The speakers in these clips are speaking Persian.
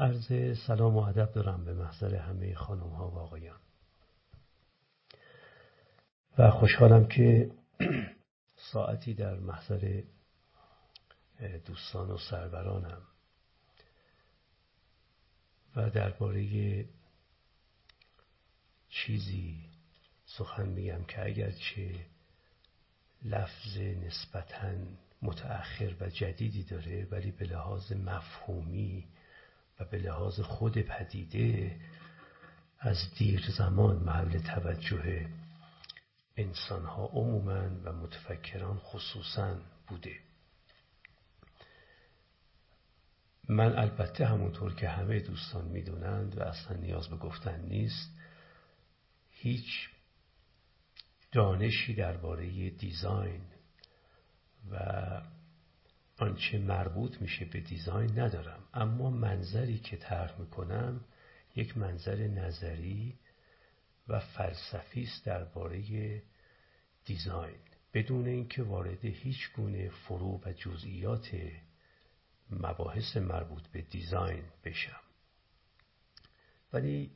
عرض سلام و ادب دارم به محضر همه خانم ها و آقایان. و خوشحالم که ساعتی در محضر دوستان و سرورانم و درباره چیزی سخن میگم که اگرچه لفظ نسبتا متأخر و جدیدی داره ولی به لحاظ مفهومی و به لحاظ خود پدیده از دیر زمان محل توجه انسان ها عموما و متفکران خصوصا بوده. من البته همونطور که همه دوستان می‌دونند و اصلا نیاز به گفتن نیست هیچ دانشی درباره دیزاین و آنچه مربوط میشه به دیزاین ندارم. اما منظری که طرح می‌کنم یک منظر نظری و فلسفی است درباره دیزاین. بدون اینکه وارد هیچ گونه فرو و جزئیات مباحث مربوط به دیزاین بشم. ولی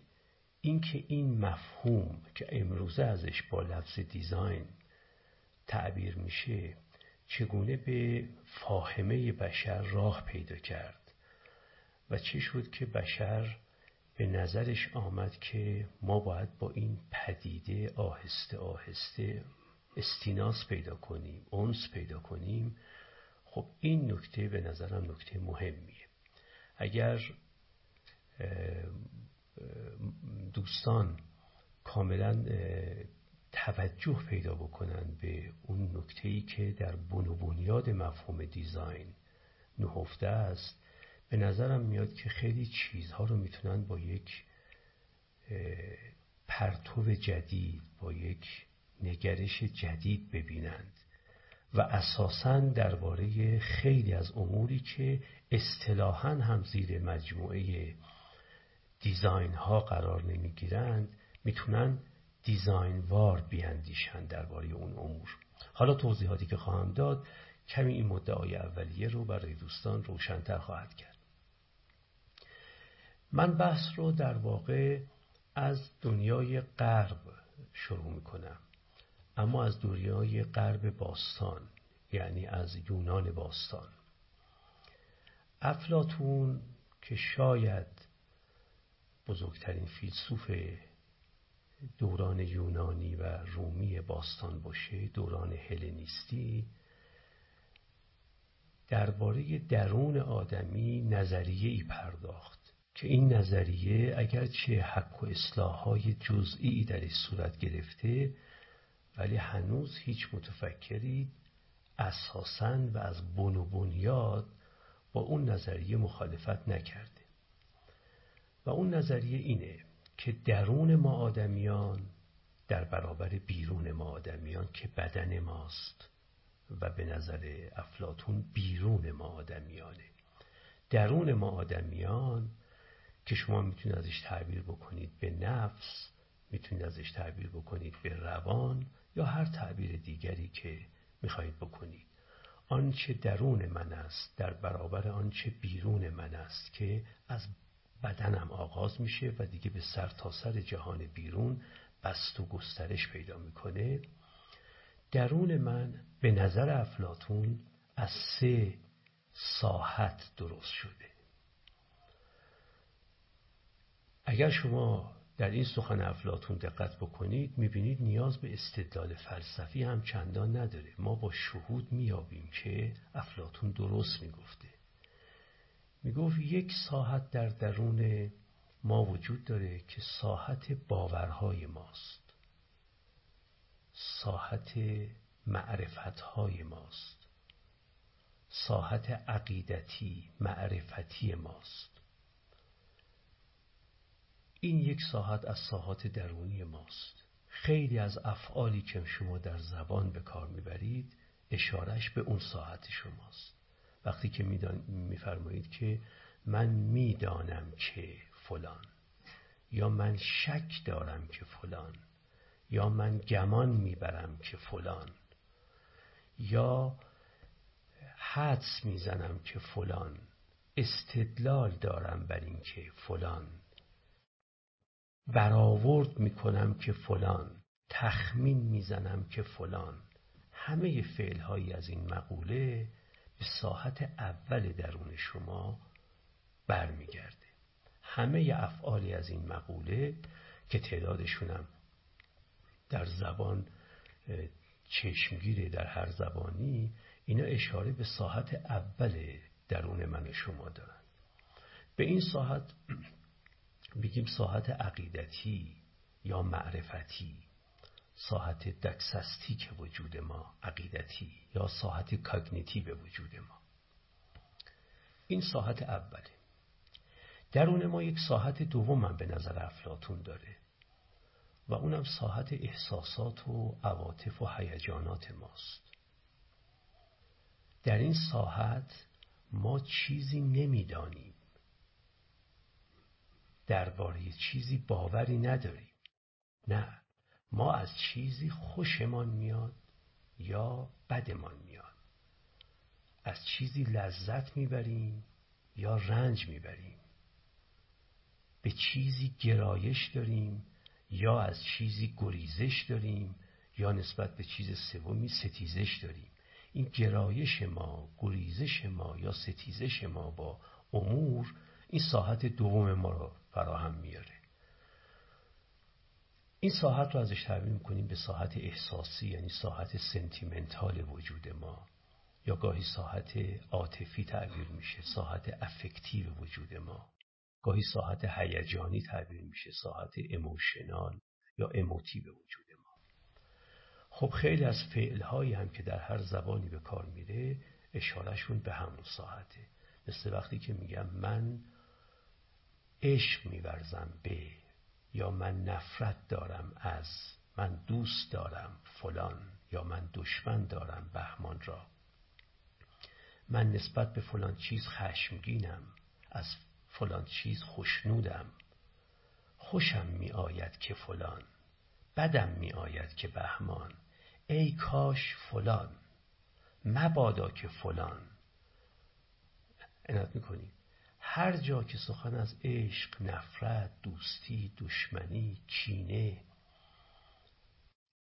اینکه این مفهوم که امروزه ازش با لفظ دیزاین تعبیر میشه چگونه به فاهمه بشر راه پیدا کرد و چه شد که بشر به نظرش آمد که ما باید با این پدیده آهسته آهسته استیناس پیدا کنیم اونس پیدا کنیم. خب این نکته به نظرم نکته مهمیه. اگر دوستان کاملا توجه پیدا بکنن به اون نکته که در بن و بنیاد مفهوم دیزاین نهفته است. به نظرم میاد که خیلی چیزها رو می‌تونن با یک پرتو جدید با یک نگرش جدید ببینند و اساسا درباره خیلی از اموری که اصطلاحا هم زیر مجموعه دیزاین ها قرار نمی‌گیرند می‌تونن دیزاین وار بیاندیشند درباره اون امور. حالا توضیحاتی که خواهم داد کمی این مدعای اولیه رو برای دوستان روشنتر خواهد کرد. من بحث رو در واقع از دنیای غرب شروع می‌کنم. اما از دنیای غرب باستان یعنی از یونان باستان. افلاتون که شاید بزرگترین فیلسوف دوران یونانی و رومی باستان باشه دوران هلنیستی درباره درون آدمی نظریه ای پرداخت که این نظریه اگرچه حق و اصلاحهای جزئی در صورت گرفته ولی هنوز هیچ متفکری اساساً و از بن و بنیاد با اون نظریه مخالفت نکرده. و اون نظریه اینه که درون ما آدمیان در برابر بیرون ما آدمیان که بدن ماست و به نظر افلاتون بیرون ما آدمیانه. درون ما آدمیان که شما می‌تونید ازش تعبیر بکنید به نفس می‌تونید ازش تعبیر بکنید به روان یا هر تعبیر دیگری که می‌خواهید بکنید. آنچه درون من است در برابر آنچه بیرون من است که از بدنم آغاز میشه و دیگه به سر تا سر جهان بیرون بست و گسترش پیدا می‌کنه. درون من به نظر افلاتون از سه ساحت درست شده. اگر شما در این سخن افلاتون دقت بکنید می‌بینید نیاز به استدلال فلسفی هم چندان نداره. ما با شهود میابیم که افلاتون درست می‌گفته. می‌گفت یک ساحت در درون ما وجود داره که ساحت باورهای ماست. ساحت معرفتهای ماست. ساحت عقیدتی معرفتی ماست. این یک ساحت از ساحات درونی ماست. خیلی از افعالی که شما در زبان به کار می‌برید اشارش به اون ساحت شماست. وقتی که میفرمایید که من می‌دانم که فلان یا من شک دارم که فلان یا من گمان می‌برم که فلان یا حدس می‌زنم که فلان استدلال دارم بر اینکه فلان برآورد می‌کنم که فلان تخمین می‌زنم که فلان همه فعلهایی از این مقوله به ساحت اول درون شما برمیگرده. همه افعالی از این مقوله که تعدادشونم در زبان چشمگیره در هر زبانی اینا اشاره به ساحت اول درون من و شما دارن. به این ساحت بگیم ساحت عقیدتی یا معرفتی. ساحت دکسستی وجود ما عقیدتی یا ساحت کاگنیتی به وجود ما. این ساحت اوله. درون ما یک ساحت دوم هم به نظر افلاتون داره و اونم ساحت احساسات و عواطف و هیجانات ماست. در این ساحت ما چیزی نمی‌دانیم. درباره چیزی باوری نداریم. نه. ما از چیزی خوشمان میاد یا بدمان میاد. از چیزی لذت می‌بریم یا رنج می‌بریم. به چیزی گرایش داریم یا از چیزی گریزش داریم یا نسبت به چیز سومی ستیزش داریم. این گرایش ما گریزش ما یا ستیزش ما با امور این ساحت دوم ما رو فراهم میاره. این ساحت رو ازش تعبیر می‌کنیم به ساحت احساسی یعنی ساحت sentimental وجود ما. یا گاهی ساحت عاطفی تعبیر میشه ساحت affective وجود ما. گاهی ساحت هیجانی تعبیر میشه ساحت emotional یا اموتیو وجود ما. خب خیلی از فعلهایی هم که در هر زبانی به کار میره اشارهشون به همون ساحته. مثل وقتی که میگم من عشق میورزم به یا من نفرت دارم از من دوست دارم فلان یا من دشمن دارم بهمان را. من نسبت به فلان چیز خشمگینم از فلان چیز خوشنودم خوشم می آید که فلان بدم می آید که بهمان. ای کاش فلان مبادا که فلان. عنایت می‌کنید هر جا که سخن از عشق نفرت دوستی دشمنی کینه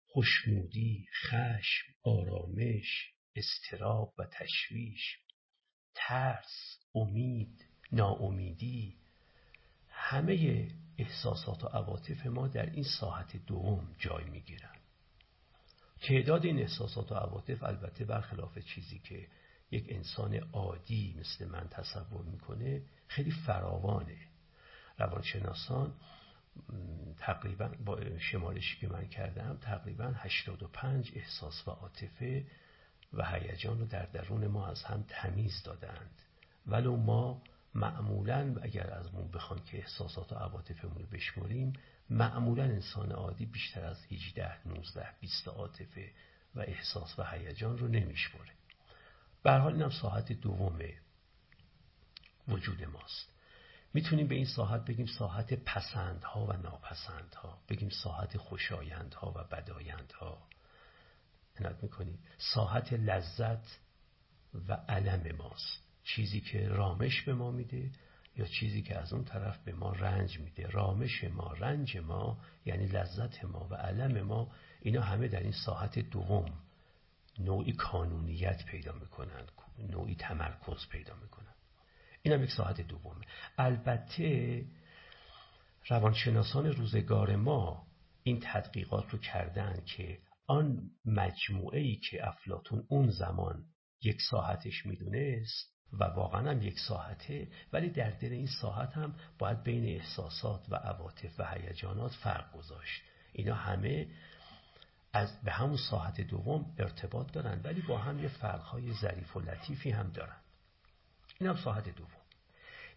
خوشنودی خشم آرامش استراب و تشویش ترس امید ناامیدی همه احساسات و عواطف ما در این ساحت دوم جای می‌گیرن. تعداد این احساسات و عواطف البته برخلاف چیزی که یک انسان عادی مثل من تصور می‌کنه خیلی فراوانه. روانشناسان تقریبا با شمارشی که من کردم تقریبا 85 احساس و عاطفه و هیجان رو در درون ما از هم تمیز دادند. ولو ما معمولا اگر از مون بخوان که احساسات و عواطفمون رو بشمریم معمولا انسان عادی بیشتر از 18 19 20 عاطفه و احساس و هیجان رو نمیشمره. به حال اینم ساحت دوم وجود ماست. می‌تونیم به این ساحت بگیم ساحت پسندها و ناپسندها بگیم ساحت خوشایندها و بدایندها. عنایت می‌کنید ساحت لذت و علم ماست. چیزی که رامش به ما میده یا چیزی که از اون طرف به ما رنج میده. رامش ما رنج ما یعنی لذت ما و علم ما اینا همه در این ساحت دوم نوعی کانونیت پیدا می‌کنن نوعی تمرکز پیدا می‌کنن این هم یک ساحت دومه. البته روانشناسان روزگار ما این تدقیقات رو کردن که آن مجموعه ای که افلاتون اون زمان یک ساحتش می‌دونست و واقعا هم یک ساحته ولی در دل این ساحت هم باید بین احساسات و عواطف و هیجانات فرق گذاشت. اینا همه از به همون ساحت دوم ارتباط دارن ولی با هم یه فرقهای ظریف و لطیفی هم دارن. این هم ساحت دوم.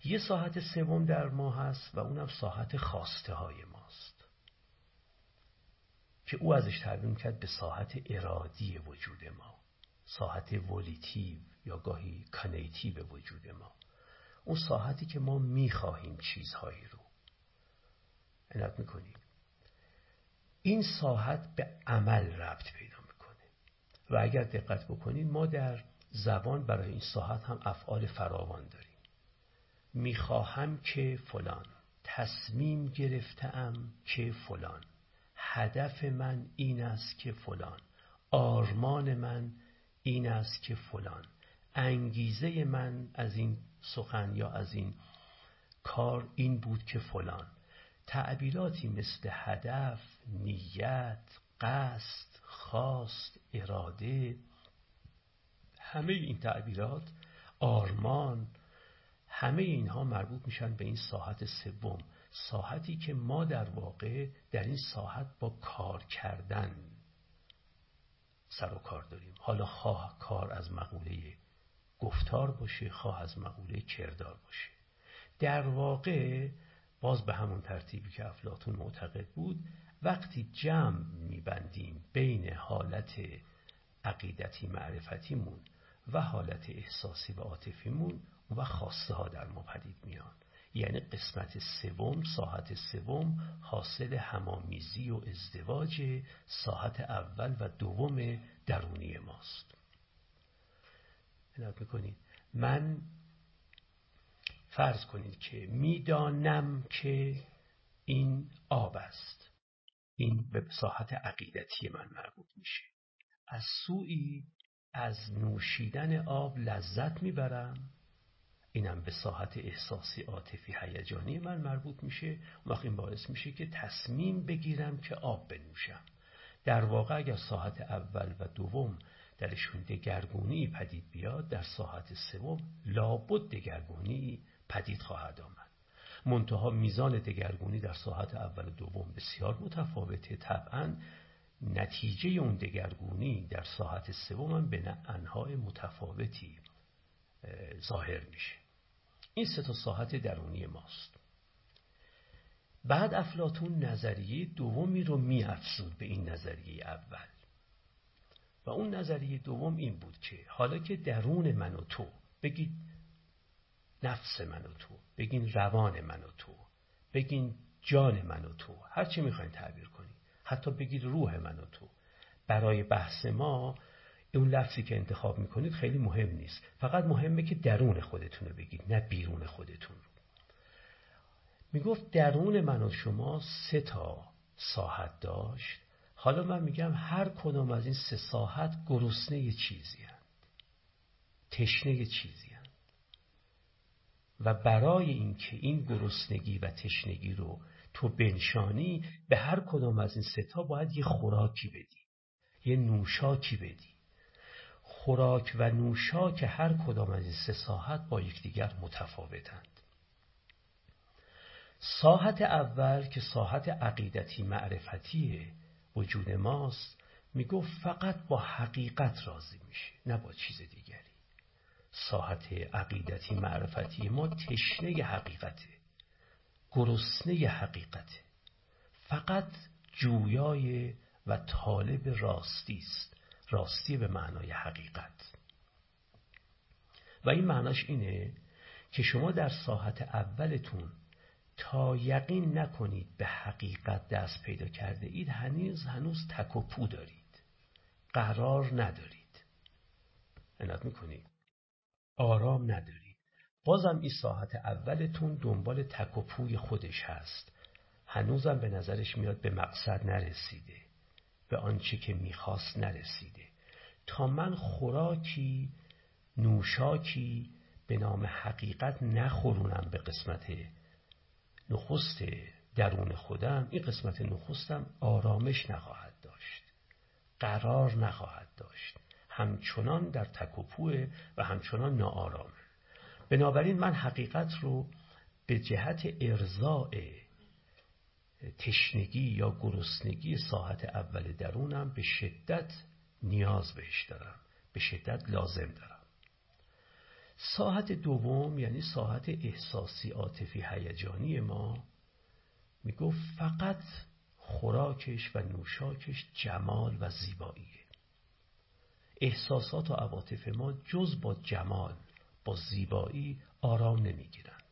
یه ساحت سوم در ما هست و اونم ساحت خواسته های ماست. که او ازش تعبیر کرد به ساحت ارادی وجود ما. ساحت ولیتیو یا گاهی کانیتیو وجود ما. اون ساحتی که ما می‌خواهیم چیزهایی رو. عنایت می‌کنیم. این ساحت به عمل ربط پیدا می‌کنه. و اگر دقت بکنید ما در زبان برای این ساحت هم افعال فراوان داریم. می‌خواهم که فلان. تصمیم گرفتم که فلان. هدف من این است که فلان. آرمان من این است که فلان. انگیزه من از این سخن یا از این کار این بود که فلان. تعبیراتی مثل هدف، نیت، قصد، خواست، اراده همه این تعبیرات آرمان همه اینها مربوط میشن به این ساحت سوم. ساحتی که ما در واقع در این ساحت با کار کردن سر و کار داریم. حالا خواه کار از مقوله گفتار باشه خواه از مقوله کردار باشه. در واقع باز به همون ترتیبی که افلاتون معتقد بود وقتی جمع میبندیم بین حالت عقیدتی معرفتیمون و حالت احساسی و عاطفیمون و خواسته ها در ما پدید میان. یعنی قسمت سوم ساحت سوم حاصل همامیزی و ازدواج ساحت اول و دوم درونی ماست. می‌کنید. من فرض کنید که می‌دانم که این آب است. این به ساحت عقیدتی من مربوط میشه. از سوی از نوشیدن آب لذت می‌برم. اینم به ساحت احساسی عاطفی هیجانی من مربوط میشه. وقت این باعث میشه که تصمیم بگیرم که آب بنوشم. در واقع اگر ساحت اول و دوم درشون دگرگونی پدید بیاد در ساحت سوم لابد دگرگونی پدید خواهد آمد. منتها میزان دگرگونی در ساحت اول و دوم بسیار متفاوته. طبعا نتیجه اون دگرگونی در ساحت سوم به انهای متفاوتی ظاهر میشه. این سه تا ساحت درونی ماست. بعد افلاتون نظریه دومی رو می افزود به این نظریه اول. و اون نظریه دوم این بود که حالا که درون من و تو بگید نفس من و تو بگین روان من و تو بگین جان من و تو هر چی می‌خواین تعبیر کنید حتی بگید روح من و تو. برای بحث ما اون لفظی که انتخاب می‌کنید خیلی مهم نیست. فقط مهمه که درون خودتون رو بگید نه بیرون خودتون رو. می‌گفت درون من و شما سه تا ساحت داشت. حالا من میگم هر کدام از این سه ساحت گرسنه چیزی هست. تشنه چیزی و برای اینکه این گرسنگی و تشنگی رو تو بنشانی به هر کدام از این ستا باید یه خوراکی بدی یه نوشاکی بدی. خوراک و نوشاک هر کدام از این سه ساحت با یکدیگر متفاوتند. ساحت اول که ساحت عقیدتی معرفتی وجود ماست می‌گفت فقط با حقیقت راضی میشه نه با چیز دیگری. ساحت عقیدتی معرفتی. ما تشنه حقیقته. گرسنه حقیقته. فقط جویای و طالب راستی است. راستی به معنای حقیقت. و این معناش اینه که شما در ساحت اولتون تا یقین نکنید به حقیقت دست پیدا کرده اید هنوز هنوز تک و پو دارید. قرار ندارید. عنایت می‌کنید. آرام ندارید بازم این ساحت اولتون دنبال تک و پوی خودش هست. هنوزم به نظرش میاد به مقصد نرسیده. به آنچه که می‌خواست نرسیده. تا من خوراکی نوشاکی به نام حقیقت نخورونم به قسمت نخست درون خودم این قسمت نخستم آرامش نخواهد داشت. قرار نخواهد داشت. همچنان در تکوپوه و همچنان ناآرامه بنابراین من حقیقت رو به جهت ارزاع تشنگی یا گرسنگی ساحت اول درونم به شدت نیاز بهش دارم به شدت لازم دارم. ساحت دوم یعنی ساحت احساسی عاطفی هیجانی ما می‌گفت فقط خوراکش و نوشاکش جمال و زیباییه. احساسات و عواطف ما جز با جمال با زیبایی آرام نمی‌گیرند.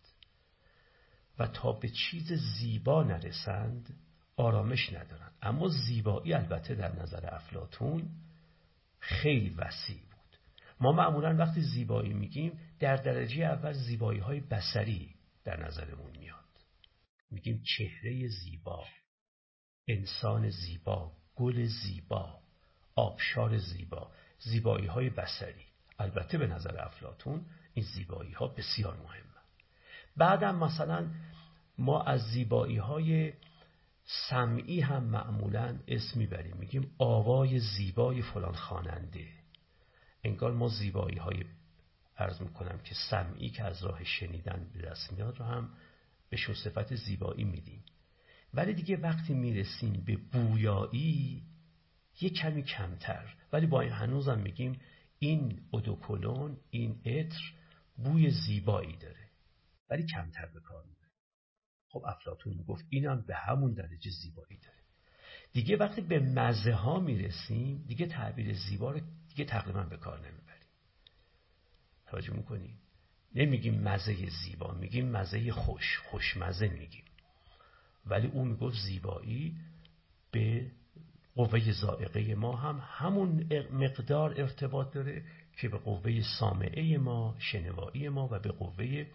و تا به چیز زیبا نرسند آرامش ندارند. اما زیبایی البته در نظر افلاتون خیلی وسیع بود. ما معمولا وقتی زیبایی میگیم در درجه اول زیبایی های بسری در نظرمون میاد. میگیم چهره زیبا انسان زیبا گل زیبا آبشار زیبا. زیبایی های بسری البته به نظر افلاتون این زیبایی ها بسیار مهمه بعدم مثلا ما از زیبایی های سمعی هم معمولا اسم می‌بریم. میگیم آوای زیبای فلان خواننده. انگار ما زیبایی های عرض می‌کنم که سمعی که از راه شنیدن به دست میاد رو هم به صفت زیبایی میدیم. ولی دیگه وقتی می‌رسیم به بویایی یه کمی کمتر. ولی با این هنوزم میگیم این ادوکلون این عطر بوی زیبایی داره. ولی کمتر به کار می‌بره. خب افلاتون می‌گفت اینم به همون درجه زیبایی داره. دیگه وقتی به مزه ها می‌رسیم دیگه تعبیر زیبا رو دیگه تقریبا به کار نمی‌بریم. توجه می‌کنیم نمیگیم مزه زیبا میگیم مزه خوش خوشمزه میگیم. ولی او می‌گفت زیبایی به قوه زائقه ما هم همون مقدار ارتباط داره که به قوه سامعه ما شنوایی ما و به قوه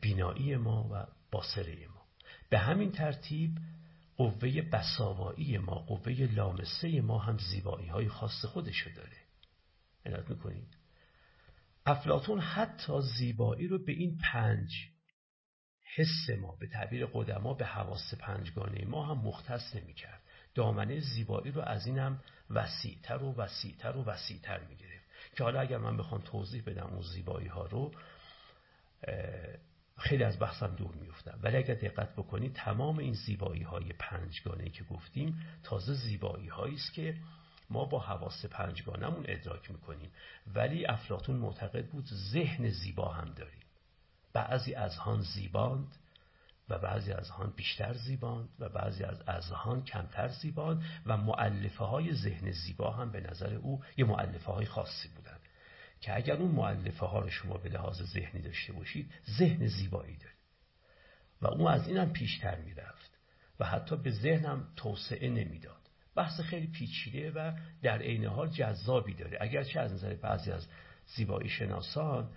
بینایی ما و باصره ما. به همین ترتیب قوه بساوایی ما قوه لامسه ما هم زیبایی های خاص خودشو داره. عنایت می‌کنید؟ افلاتون حتی زیبایی رو به این پنج حس ما به تعبیر قدما به حواس پنجگانه ما هم مختص نمی‌کرد. دامنه زیبایی رو از اینم وسیعتر و وسیعتر و وسیعتر می‌گرفت. که حالا اگر من بخوام توضیح بدم اون زیبایی ها رو خیلی از بحثم دور میفتم ولی اگر دقت بکنید تمام این زیبایی های پنجگانه که گفتیم تازه زیبایی هایی است که ما با حواس پنجگانمون ادراک می‌کنیم. ولی افلاتون معتقد بود ذهن زیبا هم داریم. بعضی از هان زیباند و بعضی از آن بیشتر زیباند و بعضی از اذهان کمتر زیباند و معلفه های ذهن زیبا هم به نظر او یه معلفه های خاصی بودند که اگر اون معلفه ها رو شما به لحاظ ذهنی داشته باشید ذهن زیبایی دارید و اون از اینم پیشتر می‌رفت و حتی به ذهنم توسعه نمی‌داد. بحث خیلی پیچیده و در عین حال جذابی داره. اگرچه از نظر بعضی از زیبایی شناسان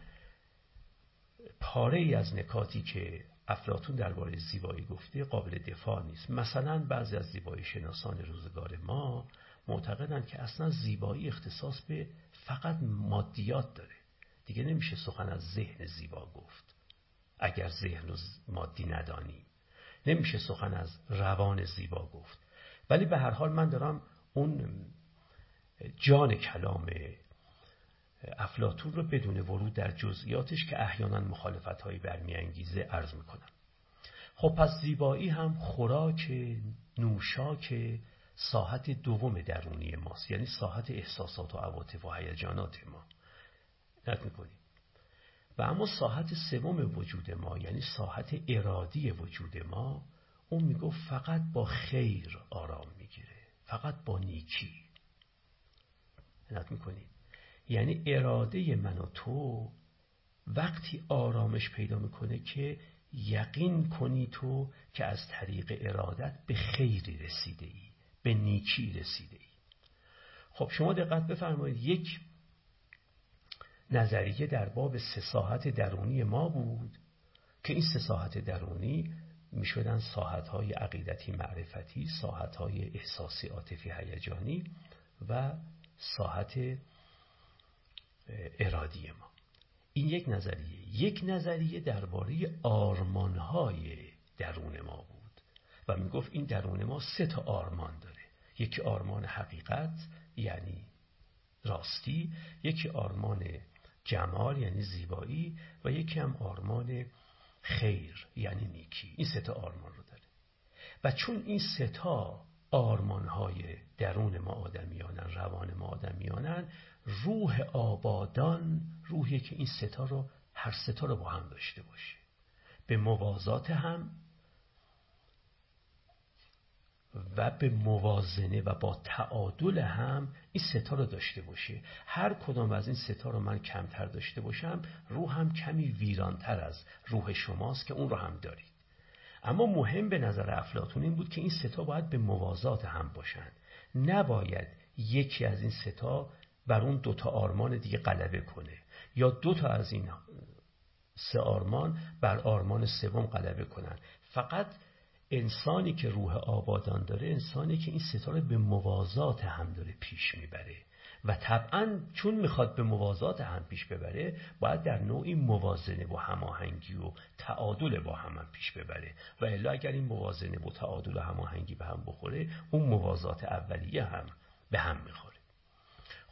پاره ای از نکاتی که افلاتون درباره زیبایی گفته قابل دفاع نیست. مثلا بعضی از زیبایی شناسان روزگار ما معتقدند که اصلا زیبایی اختصاص به فقط مادیات داره. دیگه نمیشه سخن از ذهن زیبا گفت. اگر ذهن رو مادی ندانیم نمیشه سخن از روان زیبا گفت. ولی به هر حال من دارم اون جان کلام افلاتون رو بدون ورود در جزئیاتش که احیانا مخالفت هایی برمیانگیزه عرض می‌کنم. خب پس زیبایی هم خوراک نوشاک ساحت دوم درونی ماست یعنی ساحت احساسات و عواطف و هیجانات ما. نت می‌کنیم. و اما ساحت سوم وجود ما یعنی ساحت ارادی وجود ما اون می‌گفت فقط با خیر آرام می‌گیره فقط با نیکی. نت می‌کنیم. یعنی اراده من و تو وقتی آرامش پیدا می‌کنه که یقین کنی تو که از طریق ارادت به خیری رسیده ای به نیکی رسیده ای خب شما دقت بفرمایید. یک نظریه در باب سه درونی ما بود که این سه ساحت درونی می‌شدن ساحت های عقیدتی معرفتی ساحت های احساسی عاطفی هیجانی و ساحت ارادی ما. این یک نظریه. یک نظریه درباره آرمانهای درون ما بود. و می‌گفت این درون ما سه تا آرمان داره. یکی آرمان حقیقت یعنی راستی یکی آرمان جمال یعنی زیبایی و یکی هم آرمان خیر یعنی نیکی. این سه تا آرمان رو داره. و چون این سه تا آرمانهای درون ما آدمیانن روان ما آدمیانن روح آبادان روحی که این ستا رو هر ستا رو با هم داشته باشه. به موازات هم و به موازنه و با تعادل هم این ستا رو داشته باشه. هر کدام از این ستا رو من کمتر داشته باشم روح هم کمی ویرانتر از روح شماست که اون رو هم دارید. اما مهم به نظر افلاتون این بود که این ستا باید به موازات هم باشن. نباید یکی از این ستا بر اون دوتا آرمان دیگه غلبه کنه. یا دوتا از این سه آرمان بر آرمان سوم غلبه کنن. فقط انسانی که روح آبادان داره انسانی که این ستاره به موازات هم داره پیش می‌بره. و طبعا چون می‌خواد به موازات هم پیش ببره باید در نوعی موازنه و هماهنگی و تعادل با هم, هم پیش ببره. و الا اگر این موازنه و تعادل و هماهنگی به هم بخوره اون موازات اولیه هم به هم می‌خوره.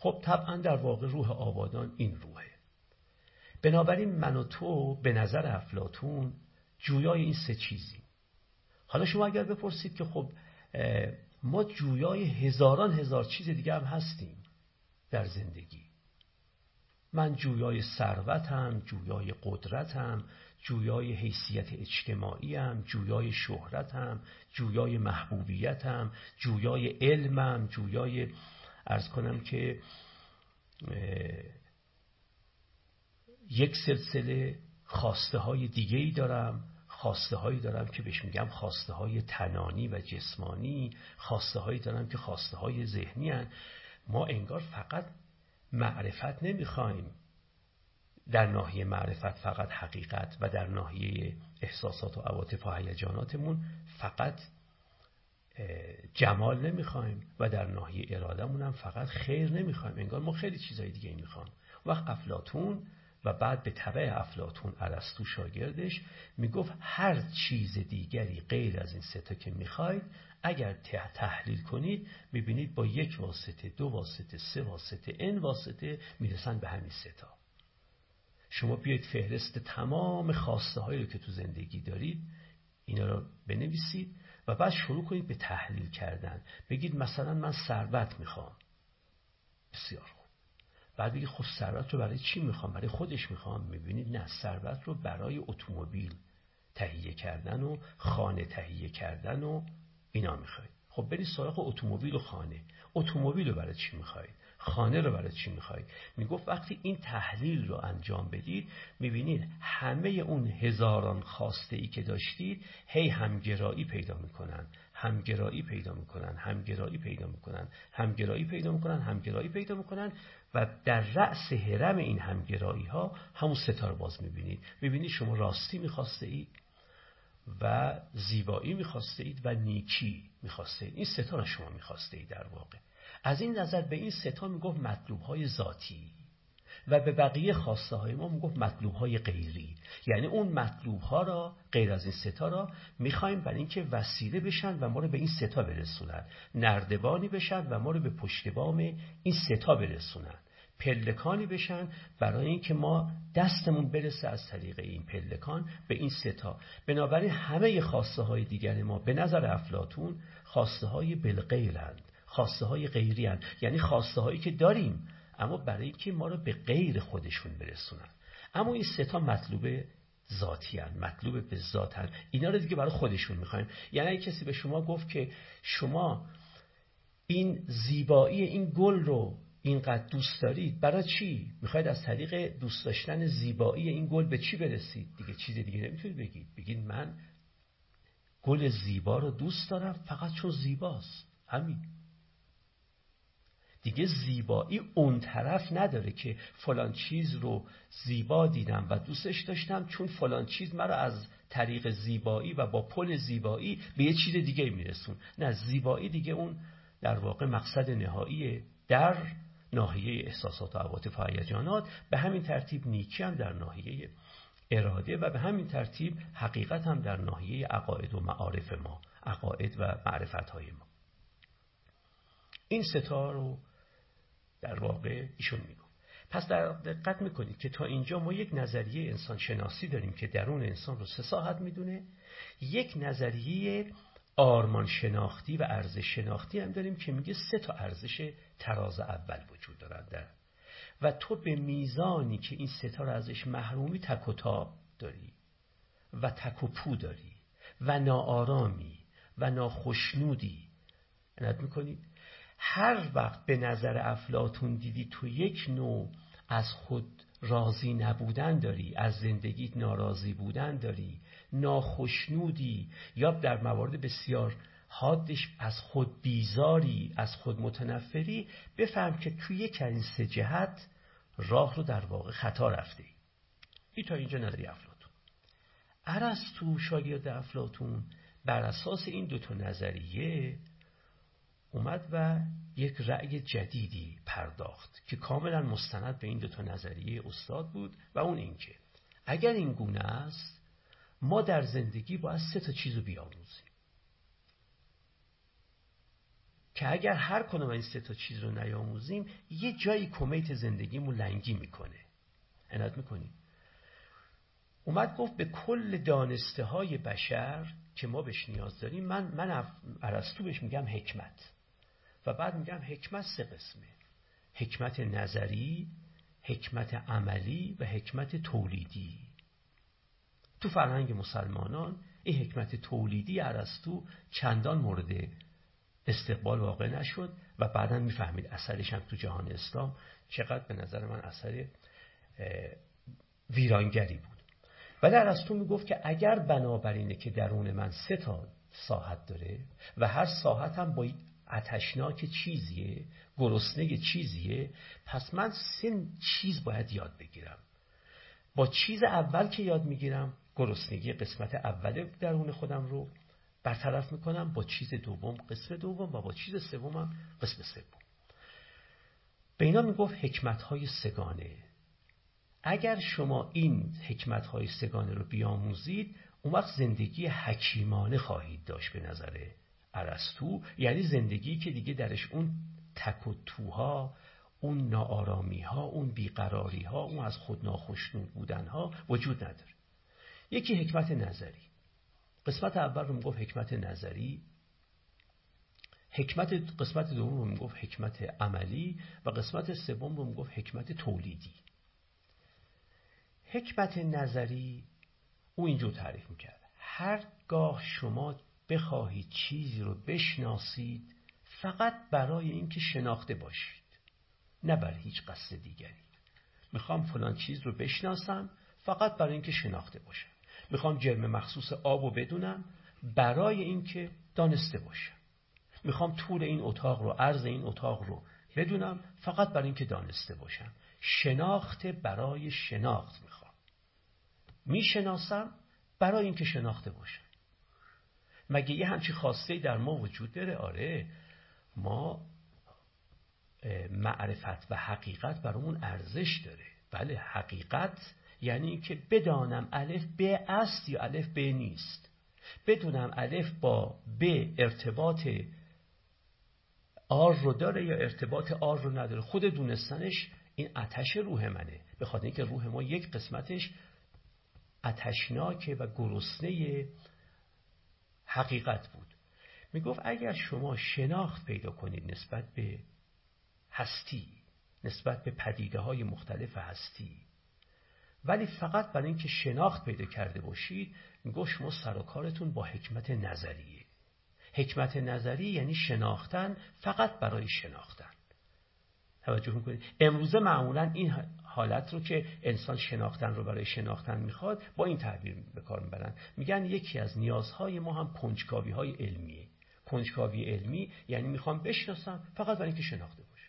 خب طبعا در واقع روح آبادان این روحه. بنابراین من و تو به نظر افلاتون جویای این سه چیزی حالا شما اگر بپرسید که خب ما جویای هزاران هزار چیز دیگه هم هستیم در زندگی. من جویای ثروتم جویای قدرتم جویای حیثیت اجتماعیم جویای شهرتم جویای محبوبیتم جویای علمم جویای ارز کنم که یک سلسله خواسته های دیگه ای دارم خواسته هایی دارم که بهش میگم خواسته های تنانی و جسمانی خواسته هایی دارم که خواسته های ذهنی هن. ما انگار فقط معرفت نمی‌خوایم در ناحیه معرفت فقط حقیقت و در ناحیه احساسات و عواطف و هیجاناتمون فقط جمال نمی‌خوایم و در ناحیه ارادهمون هم فقط خیر نمی‌خوایم. انگار ما خیلی چیزای دیگه می‌خوایم وقت افلاتون و بعد به طبع افلاتون عرستو شاگردش می‌گفت هر چیز دیگری غیر از این ستا که می‌خواید اگر تحلیل کنید می‌بینید با یک واسطه دو واسطه سه واسطه ان واسطه می‌رسن به همین ستا شما بیاید فهرست تمام خواسته هایی رو که تو زندگی دارید اینا رو بنویسید و بعد شروع کنید به تحلیل کردن. بگید مثلا من ثروت می‌خوام. بسیار خوب. بعد بگید خب ثروت رو برای چی می‌خوام؟ برای خودش می‌خوام. می‌بینید نه ثروت رو برای اتومبیل تهیه کردن و خانه تهیه کردن و اینا می‌خواید. خب برید سراغ اتومبیل و خانه. اتومبیل رو برای چی می‌خواید؟ خانه رو برای چی می‌خواید؟ می‌گفت وقتی این تحلیل رو انجام بدید می‌بینید همه اون هزاران خواسته ای که داشتید هی همگرایی پیدا می‌کنن. همگرایی پیدا می‌کنن همگرایی پیدا می‌کنن همگرایی پیدا می‌کنن همگرایی پیدا می‌کنن و در رأس هرم این همگرایی ها همون ستاره باز می‌بینید. می‌بینید شما راستی می‌خواسته اید و زیبایی می‌خواسته اید و نیکی می‌خواسته اید این ستا شما می‌خواسته اید در واقع. از این نظر به این ستا می‌گفت مطلوب های ذاتی و به بقیه خواسته های ما می‌گفت مطلوب های غیری. یعنی اون مطلوب ها را غیر از این ستا را می‌خوایم برای اینکه وسیله بشن و ما رو به این ستا برسونن. نردبانی بشن و ما رو به پشتبام این ستا برسونن. پلکانی بشن برای اینکه ما دستمون برسه از طریق این پلکان به این ستا بنابراین همه خواسته های دیگر ما به نظر افلاتون خواسته های بلغیرند خواسته های غیری هن. یعنی خواسته هایی که داریم اما برای اینکه ما رو به غیر خودشون برسونن اما این ستا مطلوب ذاتی هن. مطلوب به ذات هن. اینا رو دیگه برای خودشون می‌خوایم یعنی کسی به شما گفت که شما این زیبایی این گل رو اینقدر دوست دارید برای چی می‌خواید از طریق دوست داشتن زیبایی این گل به چی برسید دیگه چیز دیگه نمی‌تونید بگید بگید من گل زیبا رو دوست دارم فقط چون زیباست همین دیگه زیبایی اون طرف نداره که فلان چیز رو زیبا دیدم و دوستش داشتم چون فلان چیز مرا از طریق زیبایی و با پل زیبایی به یه چیز دیگه میرسون. نه زیبایی دیگه اون در واقع مقصد نهایی در ناحیه احساسات و عواطف هیجانات به همین ترتیب نیکی هم در ناحیه اراده و به همین ترتیب حقیقت هم در ناحیه عقاید و معارف ما عقاید و معرفت های ما. این ستا رو در واقع ایشون میگو پس در دقت می‌کنید که تا اینجا ما یک نظریه انسان شناسی داریم که درون انسان رو سه ساعت می‌دونه. یک نظریه آرمان شناختی و ارزش شناختی هم داریم که میگه سه تا ارزش تراز اول وجود دارن و تو به میزانی که این سه تا ازش محرومی تک و تاب داری و تک و پو داری و ناآرامی و ناخشنودی عنایت می‌کنید هر وقت به نظر افلاتون دیدی تو یک نوع از خود راضی نبودن داری از زندگیت ناراضی بودن داری ناخشنودی یا در موارد بسیار حادش از خود بیزاری از خود متنفری بفهم که توی یک این سه جهت راه رو در واقع خطا رفته این تا اینجا نظری افلاتون ارسطو شاگرد افلاتون بر اساس این دوتا نظریه اومد و یک رأی جدیدی پرداخت که کاملا مستند به این دوتا نظریه استاد بود و اون اینکه اگر این گونه است ما در زندگی باید سه تا چیز بیاموزیم. که اگر هر کنم این سه تا چیز رو نیاموزیم یه جایی کمیت زندگیمون لنگی می‌کنه. عنایت می‌کنیم اومد گفت به کل دانسته های بشر که ما بهش نیاز داریم من من ارسطو بهش میگم حکمت. و بعد میگم حکمت سه قسمه. حکمت نظری حکمت عملی و حکمت تولیدی. تو فرهنگ مسلمانان این حکمت تولیدی ارسطو چندان مورد استقبال واقع نشد و بعدا می‌فهمید اثرش هم تو جهان اسلام چقدر به نظر من اثر ویرانگری بود. ولی ارسطو می‌گفت که اگر بنابراینه که درون من سه تا ساحت داره و هر ساحت هم با اتشناک چیزیه گرسنه چیزیه. پس من سه چیز باید یاد بگیرم. با چیز اول که یاد می‌گیرم گرسنگی قسمت اول درون خودم رو برطرف می‌کنم با چیز دوم قسم دوم و با چیز سومم قسم سوم. به اینا می‌گفت حکمت های سگانه. اگر شما این حکمت های سگانه رو بیاموزید اون وقت زندگی حکیمانه خواهید داشت به نظر ارسطو یعنی زندگی که دیگه درش اون تک و توها اون ناآرامی ها اون بیقراری ها اون از خود ناخشنود بودن ها وجود نداره. یکی حکمت نظری. قسمت اول رو می‌گفت حکمت نظری. حکمت قسمت دوم رو می‌گفت حکمت عملی و قسمت سوم رو می‌گفت حکمت تولیدی. حکمت نظری او اینجور تعریف می‌کرد. هرگاه شما بخواهید چیزی رو بشناسید فقط برای اینکه شناخته باشید نه بر هیچ قصد دیگری. می‌خوام فلان چیز رو بشناسم فقط برای اینکه شناخته باشم. می‌خوام جرم مخصوص آب رو بدونم برای اینکه دانسته باشم. می‌خوام طول این اتاق رو عرض این اتاق رو بدونم فقط برای اینکه دانسته باشم. شناخته برای شناخت می‌خوام. می‌شناسم برای اینکه شناخته باشم. مگه یه همچی خواسته در ما وجود داره؟ آره. ما معرفت و حقیقت برامون ارزش داره. بله حقیقت یعنی که بدانم الف ب است یا الف ب نیست. بدونم الف با ب ارتباط آر رو داره یا ارتباط آر رو نداره. خود دونستنش این اتش روح منه. به خاطر اینکه روح ما یک قسمتش اتشناکه و گرسنه حقیقت بود. می‌گفت اگر شما شناخت پیدا کنید نسبت به هستی نسبت به پدیده های مختلف هستی ولی فقط برای اینکه شناخت پیدا کرده باشید می‌گفت شما سر و کارتون با حکمت نظریه. حکمت نظری یعنی شناختن فقط برای شناختن. توجه می‌کنید؟ امروزه معمولا این حالت رو که انسان شناختن رو برای شناختن می‌خواد با این تعبیر به کار می‌برن. میگن یکی از نیازهای ما هم کنجکاوی های علمیه. کنجکاوی علمی یعنی می‌خوام بشناسم فقط برای اینکه شناخته باشه.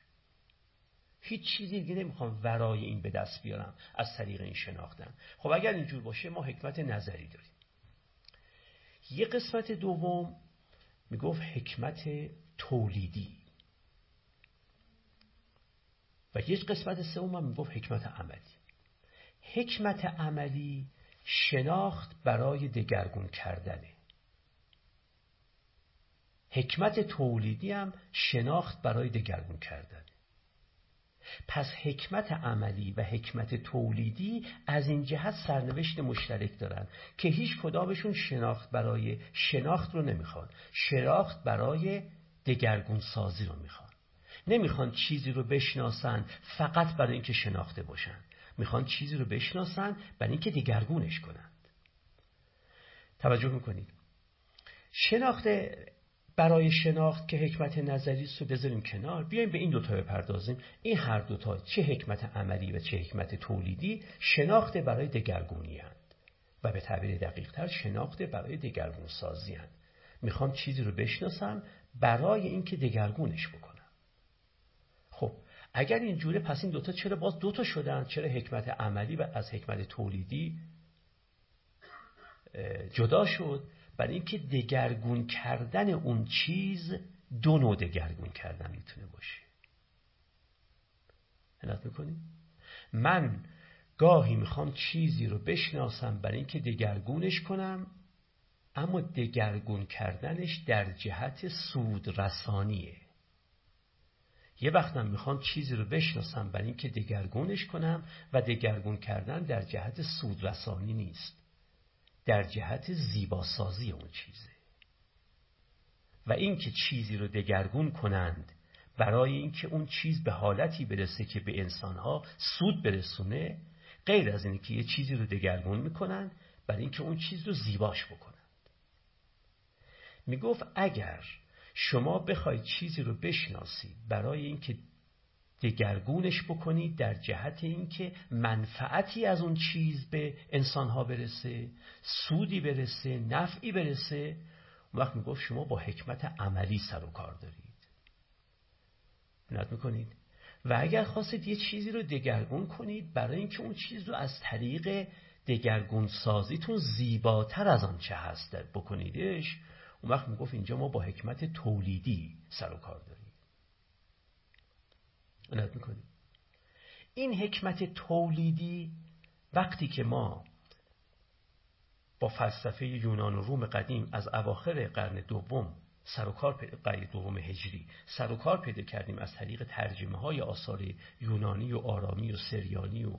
هیچ چیزی دیگه نمی‌خوام ورای این به دست بیارم از طریق این شناختن. خب اگر اینجور باشه ما حکمت نظری داریم. یه قسمت دوم می‌گفت حکمت تولیدی. و یک قسمت سوم هم می‌گفت حکمت عملی. حکمت عملی شناخت برای دگرگون کردنه. حکمت تولیدی هم شناخت برای دگرگون کردن پس حکمت عملی و حکمت تولیدی از این جهت سرنوشت مشترک دارن که هیچ کدامشون شناخت برای شناخت رو نمی‌خوان. شناخت برای دگرگون سازی رو می‌خوان. نمی‌خوان چیزی رو بشناسن فقط برای اینکه شناخته باشن می‌خوان چیزی رو بشناسن برای اینکه دیگرگونش کنند توجه می‌کنید شناخت برای شناخت که حکمت نظری رو بذاریم کنار بیایم به این دوتا بپردازیم این هر دوتا چه حکمت عملی و چه حکمت تولیدی شناخت برای دگرگونی هند. و به تعبیر دقیق تر شناخت برای دگرگون سازی هند. می‌خوام چیزی رو بشناسم برای اینکه دگرگونش بکنم اگر اینجوره پس این دوتا چرا باز دوتا شدن؟ چرا حکمت عملی و از حکمت تولیدی جدا شد؟ برای اینکه دگرگون کردن اون چیز دو نوع دگرگون کردن می‌تونه باشه. عنایت می‌کنی؟ من گاهی می‌خوام چیزی رو بشناسم برای اینکه دگرگونش کنم اما دگرگون کردنش در جهت سود رسانیه یه وقتم می‌خوام چیزی رو بشناسم برای اینکه دگرگونش کنم و دگرگون کردن در جهت سود رسانی نیست. در جهت زیباسازی اون چیزه. و اینکه چیزی رو دگرگون کنند برای اینکه اون چیز به حالتی برسه که به انسانها سود برسونه غیر از اینکه که یه چیزی رو دگرگون می‌کنند برای اینکه اون چیز رو زیباش بکنند. می‌گفت اگر شما بخواید چیزی رو بشناسید برای اینکه دگرگونش بکنید در جهت اینکه منفعتی از اون چیز به انسانها برسه سودی برسه نفعی برسه. اون وقت می‌گفت شما با حکمت عملی سر و کار دارید. بینات می‌کنید. و اگر خواستید یه چیزی رو دگرگون کنید برای اینکه اون چیز رو از طریق دگرگون سازیتون زیباتر از آن چه هست بکنیدش اون وقت می‌گفت اینجا ما با حکمت تولیدی سر و کار داریم. عنایت می‌کنیم. این حکمت تولیدی وقتی که ما با فلسفه یونان و روم قدیم از اواخر قرن دوم سر و کار قرن دوم هجری سر و کار پیدا کردیم از طریق ترجمه های آثار یونانی و آرامی و سریانی و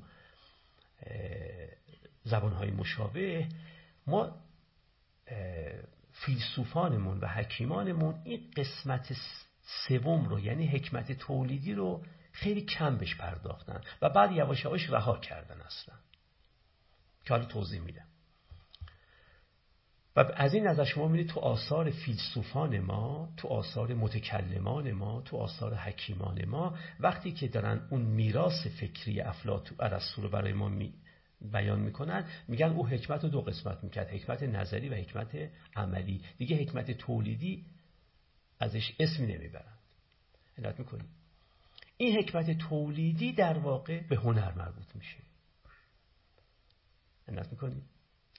زبان های مشابه ما فیلسوفانمون و حکیمانمون این قسمت سوم رو یعنی حکمت تولیدی رو خیلی کم بهش پرداختن و بعد یواش یواش رها کردن اصلا. که حالا توضیح میدم. و از این نظر شما می‌بینید تو آثار فیلسوفان ما تو آثار متکلمان ما تو آثار حکیمان ما وقتی که دارن اون میراث فکری افلاطون ارسطو رو برای ما می بیان می‌کنن میگن او حکمت رو دو قسمت می‌کرد حکمت نظری و حکمت عملی. دیگه حکمت تولیدی ازش اسمی نمی‌برند علت می‌کنیم این حکمت تولیدی در واقع به هنر مربوط میشه. علت می‌کنیم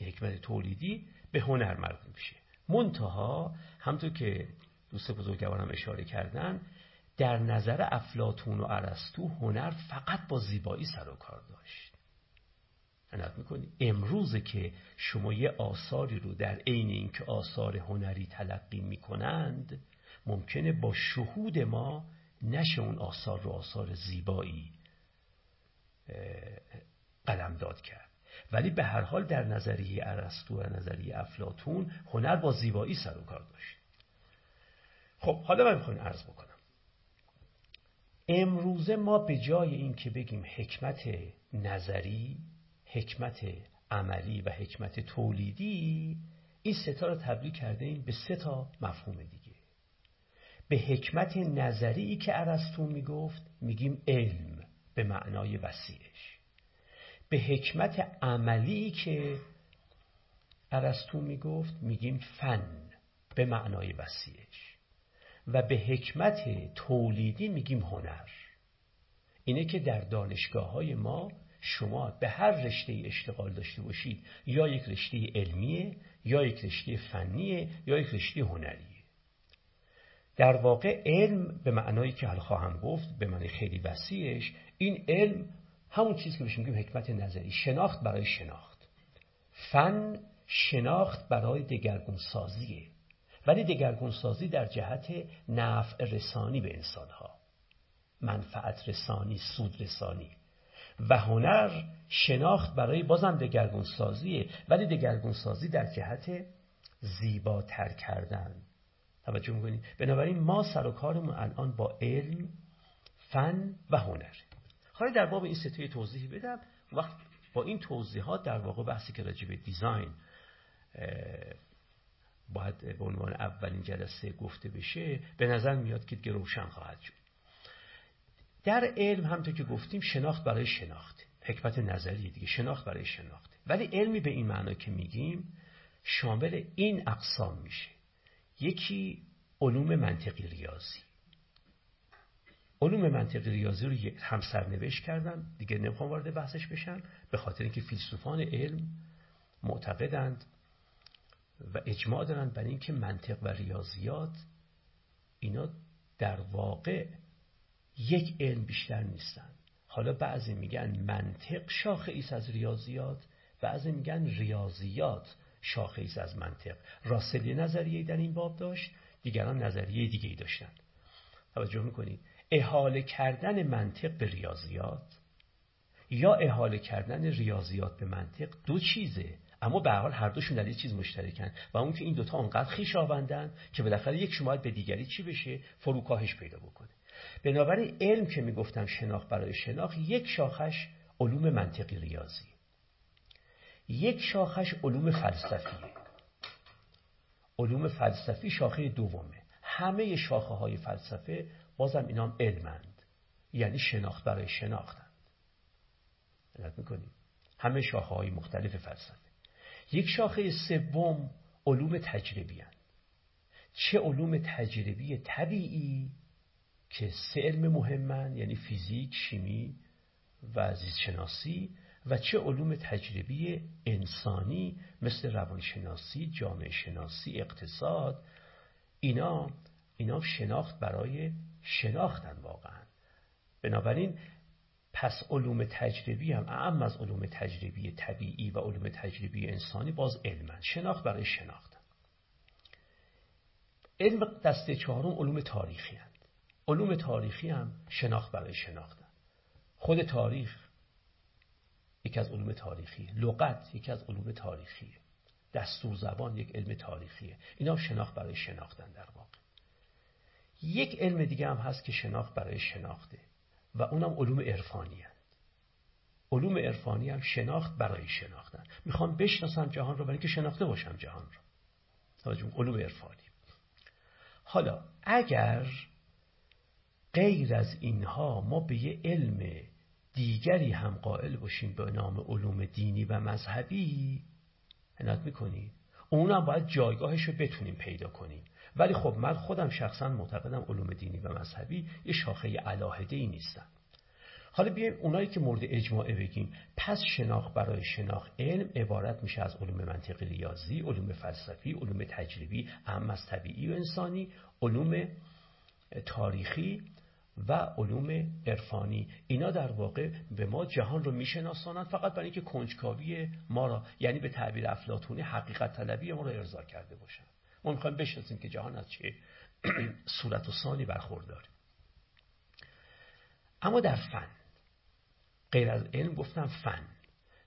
حکمت تولیدی به هنر مربوط میشه. منتها همطور که دوست بزرگوارم اشاره کردن در نظر افلاتون و ارسطو هنر فقط با زیبایی سر و کار داشت. عنایت می‌کنی. امروز که شما یه آثاری رو در عین اینکه آثار هنری تلقی می‌کنند ممکنه با شهود ما نشه اون آثار رو آثار زیبایی قلم داد کرد. ولی به هر حال در نظریه ارسطو و نظریه افلاتون هنر با زیبایی سر و کار داشت. خب حالا من می‌خوایم عرض بکنم. امروزه ما به جای اینکه بگیم حکمت نظری حکمت عملی و حکمت تولیدی این ستا رو تبدیل کرده ایم به سه تا مفهوم دیگه. به حکمت نظری که ارسطو می‌گفت میگیم علم به معنای وسیعش. به حکمت عملی که ارسطو می‌گفت میگیم فن به معنای وسیعش. و به حکمت تولیدی میگیم هنر. اینه که در دانشگاه های ما شما به هر رشته اشتغال داشته باشید یا یک رشته علمیه یا یک رشته فنیه یا یک رشته هنریه. در واقع علم به معنایی که حال خواهم گفت به معنی خیلی وسیعش این علم همون چیزی که بهش میگیم حکمت نظری شناخت برای شناخت. فن شناخت برای دگرگون سازیه ولی دگرگون سازی در جهت نفع رسانی به انسانها. منفعت رسانی سود رسانی. و هنر شناخت برای بازم دگرگون سازیه ولی دگرگون سازی در جهت زیباتر کردن. توجه می‌کنید بنابراین ما سر و کارمون الان با علم فن و هنر. حالا در باب این ستوی توضیحی بدم. وقت با این توضیحات در واقع بحثی که راجع به دیزاین باید به عنوان اولین جلسه گفته بشه به نظر میاد که روشن خواهد شد. در علم همطور که گفتیم شناخت برای شناخت. حکمت نظری دیگه شناخت برای شناخت. ولی علمی به این معنا که میگیم شامل این اقسام میشه. یکی علوم منطقی ریاضی. علوم منطقی ریاضی رو هم سرنوشت کردم دیگه نمی‌خوام وارد بحثش بشم به خاطر اینکه فیلسوفان علم معتقدند و اجماع دارند برای اینکه منطق و ریاضیات اینا در واقع یک علم بیشتر نیستن. حالا بعضی میگن منطق شاخه ایست از ریاضیات بعضی میگن ریاضیات شاخه ایست از منطق. راسلی نظریه در این باب داشت دیگران نظریه دیگه ای داشتن. توجه می‌کنید؟ احاله کردن منطق به ریاضیات یا احاله کردن ریاضیات به منطق دو چیزه. اما به حال هر دوشون در یه چیز مشترکن. و اون که این دوتا اونقدر خویشاوندن که بالاخره یک شما به دیگری چی بشه؟ فروکاهش پیدا بکنه. بنابراین علم که می‌گفتم شناخت برای شناخت یک شاخش علوم منطقی ریاضی. یک شاخش علوم فلسفیه علوم فلسفی شاخه دومه. همه شاخه های فلسفه بازم اینام علمند. یعنی شناخت برای شناختند. علت می‌کنیم همه شاخه های مختلف فلسفه. یک شاخه سوم علوم تجربی هن. چه علوم تجربی طبیعی که سه علم مهمن یعنی فیزیک، شیمی و زیستشناسی و چه علوم تجربی انسانی مثل روانشناسی، جامعه شناسی، اقتصاد اینا اینا شناخت برای شناختن واقعا. بنابراین پس علوم تجربی هم اعم از علوم تجربی طبیعی و علوم تجربی انسانی باز علمن شناخت برای شناختن. علم دسته چهارم علوم تاریخی هست. علوم تاریخی هم شناخت برای شناختن. خود تاریخ یکی از علوم تاریخی لغت یکی از علوم تاریخیه دستور زبان یک علم تاریخیه. اینا شناخت برای شناختن در واقع. یک علم دیگه هم هست که شناخت برای شناخته و اونم علوم عرفانی. علوم عرفانی هم شناخت برای شناختن. می‌خوام بشناسم جهان رو برای اینکه شناخته باشم جهان رو. علوم عرفانی. حالا اگر غیر از اینها ما به یه علم دیگری هم قائل باشیم به نام علوم دینی و مذهبی. عنایت می‌کنید؟ اون هم باید جایگاهش رو بتونیم پیدا کنیم. ولی خب من خودم شخصا معتقدم علوم دینی و مذهبی یه شاخه علاهده ای نیستن. حالا بیایم اونایی که مورد اجماعه بگیم. پس شناخت برای شناخت علم عبارت میشه از علوم منطقی ریاضی علوم فلسفی علوم تجربی اهم از طبیعی و انسانی علوم تاریخی و علوم عرفانی. اینا در واقع به ما جهان رو میشناسانند فقط برای اینکه کنجکاوی ما را یعنی به تعبیر افلاطونی حقیقت طلبی ما را ارضا کرده باشن ما می‌خوایم بشناسیم که جهان از چه صورت و ثانی برخورداره. اما در فن غیر از علم گفتم فن.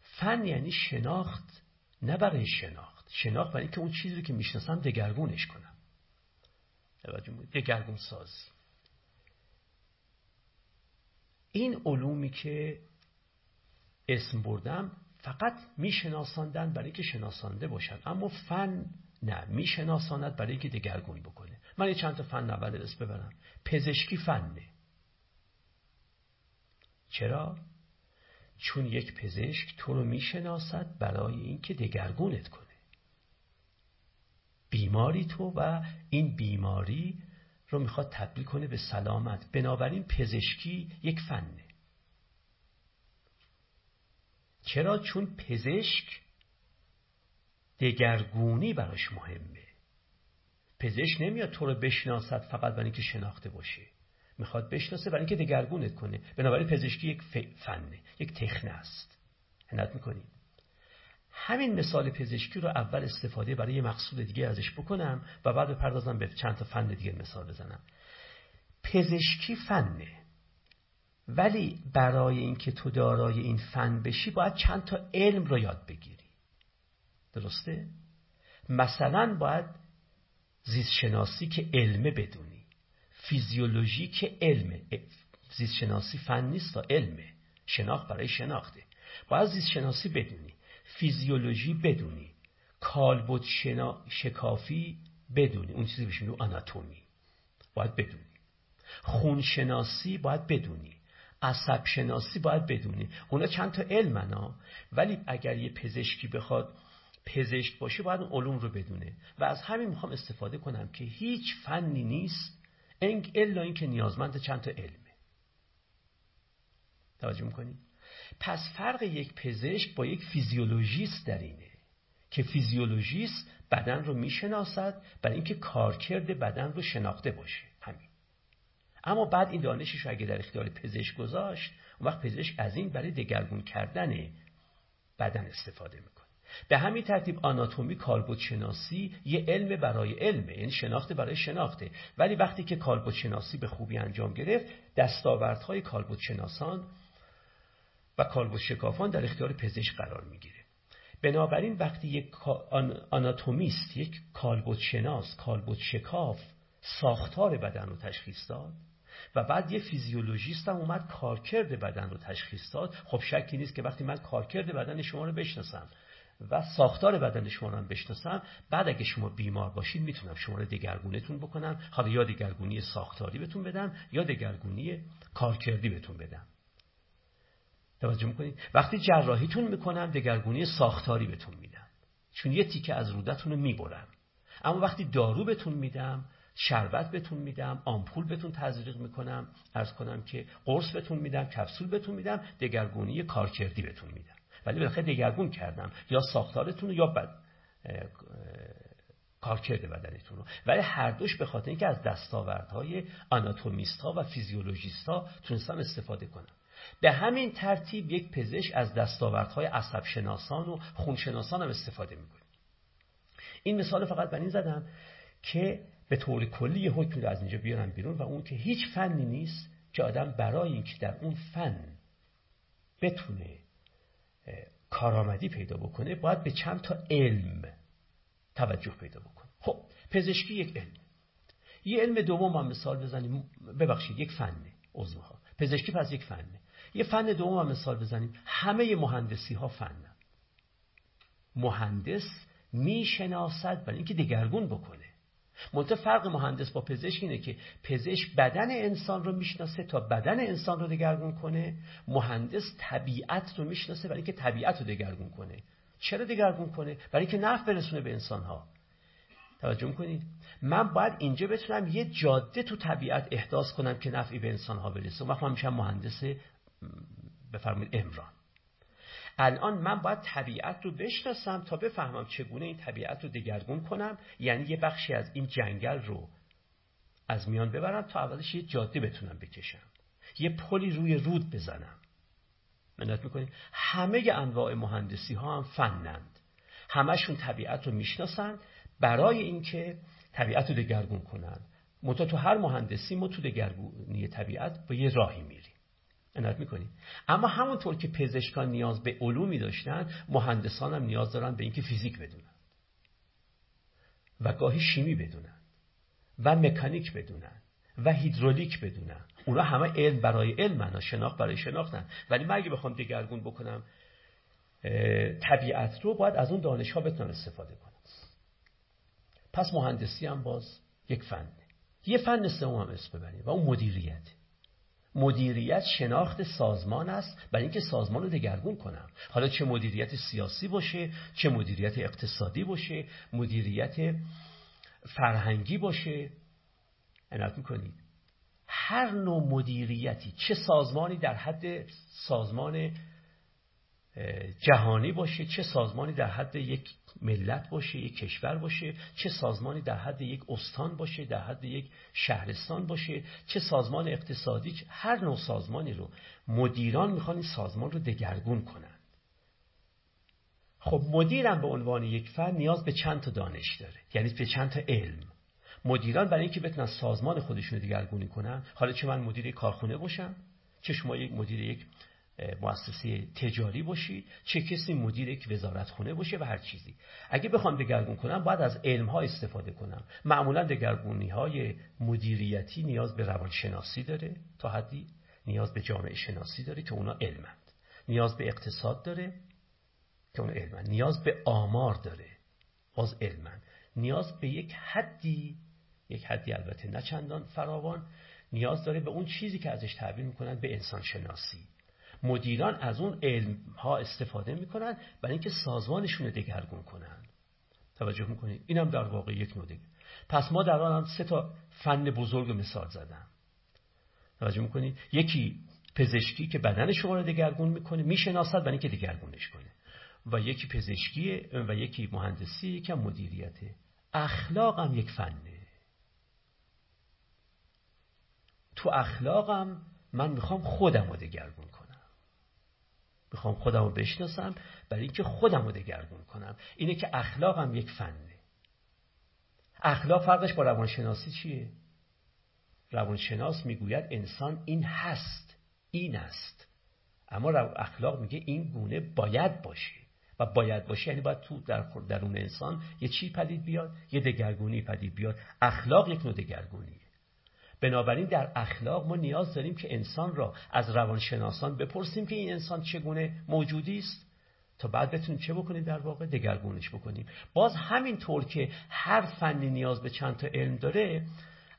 فن یعنی شناخت نه برای شناخت. شناخت برای اینکه اون چیزی که می‌شناسم دگرگونش کنم. دگرگون سازی این علومی که اسم بردم فقط میشناساندن برای که شناسانده باشن. اما فن نه میشناساند برای که دگرگون بکنه. من یه چند تا فن اول اسم ببرم. پزشکی فنه چرا؟ چون یک پزشک تو رو می‌شناسد برای اینکه دگرگونت کنه. بیماری تو و این بیماری رو می‌خواد تبدیل کنه به سلامت. بنابراین پزشکی یک فنه. چرا؟ چون پزشک دگرگونی براش مهمه. پزشک نمیاد تو رو بشناسد فقط برای اینکه شناخته باشه. می‌خواد بشناسه برای اینکه دگرگونت کنه. بنابراین پزشکی یک فنه یک تخنه است. عنایت می‌کنید همین مثال پزشکی رو اول استفاده برای یه مقصود دیگه ازش بکنم و بعد بپردازم به چند تا فن دیگه مثال بزنم. پزشکی فنه. ولی برای اینکه تو دارای این فن بشی باید چند تا علم رو یاد بگیری. درسته؟ مثلا باید زیست شناسی که علمه بدونی. فیزیولوژی که علمه. زیست شناسی فن نیست و علمه. شناخت برای شناخته. باید زیست شناسی بدونی. فیزیولوژی بدونی. کالبد. شکافی بدونی. اون چیزی بشه آناتومی. باید بدونی. خونشناسی باید بدونی. عصب شناسی باید بدونی. اونا چند تا علمنا ولی اگر یه پزشکی بخواد پزشک باشه باید اون علوم رو بدونه. و از همین می‌خوام استفاده کنم که هیچ فنی نیست الا اینکه نیازمند چند تا علمه. توجه می‌کنید پس فرق یک پزشک با یک فیزیولوژیست در اینه که فیزیولوژیست بدن رو می‌شناسد برای اینکه کارکرد بدن رو شناخته باشه. همین. اما بعد این دانشش رو اگه در اختیار پزشک گذاشت اون وقت پزشک از این برای دگرگون کردن بدن استفاده می‌کنه. به همین ترتیب آناتومی کالبد شناسی یه علم برای علمه یعنی شناخته برای شناخته. ولی وقتی که کالبد شناسی به خوبی انجام گرفت دستاوردهای کالبد شناسان و کالبد شکافان در اختیار پزشک قرار می‌گیره. بنابراین وقتی یک آناتومیست یک کالبد شناس کالبد شکاف ساختار بدن رو تشخیص داد و بعد یه فیزیولوژیست هم اومد کارکرد بدن رو تشخیص داد خب شکی نیست که وقتی من کارکرد بدن شما رو بشناسم و ساختار بدن شما رو بشناسم بعد اگه شما بیمار باشید می‌تونم شما رو دگرگونتون بکنم حالا یا دگرگونی ساختاری بهتون بدم یا دگرگونی کارکردی بهتون بدم. توجه می‌کنید؟ وقتی جراحیتون می‌کنم دگرگونی ساختاری بهتون میدم چون یه تیکه از رودتون رو می‌برم اما وقتی دارو بهتون میدم شربت بهتون میدم آمپول بهتون تزریق می‌کنم ارز کنم که قرص بهتون میدم کپسول بهتون میدم دگرگونی کارکردی بهتون میدم. ولی بالاخره دگرگون کردم. یا ساختارتون یا بد کارکرد بدنتون رو. ولی هر دوش به خاطر اینکه از دستاوردهای آناتومیست ها و فیزیولوژیست ها تونستم استفاده کنم. به همین ترتیب یک پزشک از دستاوردهای عصب شناسان و خونشناسان هم استفاده می‌کنه این مثال فقط بر این زدم که به طور کلی یه رو از اینجا بیارم بیرون و اون که هیچ فنی نیست که آدم برای اینکه در اون فن بتونه کارآمدی پیدا بکنه باید به چند تا علم توجه پیدا بکنه. خب پزشکی یک علم. یه علم دوم هم مثال بزنیم. ببخشید یک فنه عضوها. پزشکی پس یک فنه. یه فن دوم هم مثال بزنیم. همه مهندسی ها فنن. مهندس می‌شناسد برای اینکه دگرگون بکنه. منتها فرق مهندس با پزشک اینه که پزشک بدن انسان رو می‌شناسه تا بدن انسان رو دگرگون کنه. مهندس طبیعت رو می‌شناسه برای اینکه طبیعت رو دگرگون کنه. چرا دگرگون کنه؟ برای اینکه نفع برسونه به انسان ها توجه می‌کنید؟ من باید اینجا بتونم یه جاده تو طبیعت احداث کنم که نفعی به انسان ها برسه وقت من میشم مهندس بفرمایید امران الان من باید طبیعت رو بشناسم تا بفهمم چگونه این طبیعت رو دگرگون کنم. یعنی یه بخشی از این جنگل رو از میان ببرم تا اولش یه جاده بتونم بکشم. یه پلی روی رود بزنم. منت می‌کنید؟ همه انواع مهندسی ها هم فنند. همشون طبیعت رو می‌شناسن برای اینکه طبیعت رو دگرگون کنن. منتها تو هر مهندسی ما تو دگرگونی طبیعت با یه راهی میریم. عنایت می‌کنیم. اما همونطور که پزشکان نیاز به علومی داشتن مهندسان هم نیاز دارن به اینکه فیزیک بدونن. و گاهی شیمی بدونن. و مکانیک بدونن. و هیدرولیک بدونن. اونا همه علم برای علم شناخت برای شناختن ولی من اگه بخوام دگرگون بکنم طبیعت رو باید از اون دانش ها بتونم استفاده کنم پس مهندسی هم باز یک فنه. یه فن سوم هم اسم ببریم و اون مدیریت مدیریت شناخت سازمان است برای اینکه سازمان رو دگرگون کنم. حالا چه مدیریت سیاسی باشه چه مدیریت اقتصادی باشه مدیریت فرهنگی باشه. عنایت می‌کنید. هر نوع مدیریتی چه سازمانی در حد سازمان جهانی باشه چه سازمانی در حد یک ملت باشه یک کشور باشه چه سازمانی در حد یک استان باشه در حد یک شهرستان باشه چه سازمان اقتصادی هر نوع سازمانی رو. مدیران می‌خوان این سازمان رو دگرگون کنن. خب مدیرم به عنوان یک فرد نیاز به چند تا دانش داره یعنی به چند تا علم. مدیران برای اینکه بتونن سازمان خودشون رو دگرگونی کنن حالا چه من مدیر کارخونه باشم چه شما یک مدیر یک مؤسسه تجاری باشید چه کسی مدیر یک وزارت خونه باشه و هر چیزی. اگه بخوام دگرگون کنم باید از علم ها استفاده کنم. معمولا دگرگونی های مدیریتی نیاز به روانشناسی داره تا حدی نیاز به جامعه شناسی داره که اونا علمند. نیاز به اقتصاد داره که اونا علمند. نیاز به آمار داره باز علمند. نیاز به یک حدی یک حدی البته نه چندان فراوان نیاز داره به اون چیزی که ازش تعبیر می‌کنن به انسان شناسی مدیران از اون علم ها استفاده می‌کنن برای اینکه سازمانشون رو دگرگون کنن. توجه می‌کنید؟ اینم در واقع یک نوع پس ما در آن سه تا فن بزرگ مثال زدم. توجه می‌کنید؟ یکی پزشکی که بدن شما رو دگرگون می‌کنه می‌شناسد برای اینکه دگرگونش کنه. و یکی پزشکی و یکی مهندسی یکی مدیریته اخلاقم یک فنه. تو اخلاقم من می‌خوام خودم رو دگرگون کنم. می‌خوام خودم رو بشناسم برای اینکه خودم رو دگرگون کنم. اینه که اخلاقم یک فنه. اخلاق فرقش با روانشناسی چیه؟ روانشناس می‌گوید انسان این هست این است. اما اخلاق میگه این گونه باید باشه. و باید باشه یعنی باید تو در درون انسان یه چی پدید بیاد؟ یه دگرگونی پدید بیاد. اخلاق یک نوع دگرگونیه. بنابراین در اخلاق ما نیاز داریم که انسان را از روانشناسان بپرسیم که این انسان چگونه موجودی است تا بعد بتونیم چه بکنیم در واقع؟ دگرگونش بکنیم. باز همین طور که هر فنی نیاز به چند تا علم داره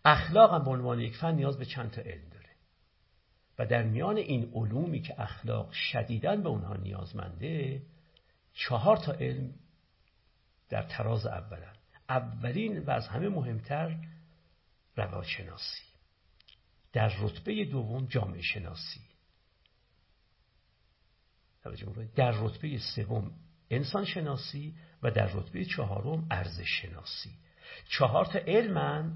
اخلاق هم به عنوان یک فن نیاز به چند تا علم داره. و در میان این علومی که اخلاق شدیدن به اونها نیازمنده چهار تا علم در تراز اولن. اولین و از همه مهمتر روانشناسی. در رتبه دوم جامعه شناسی. در رتبه سوم انسان شناسی و در رتبه چهارم ارزش شناسی. چهار تا علمن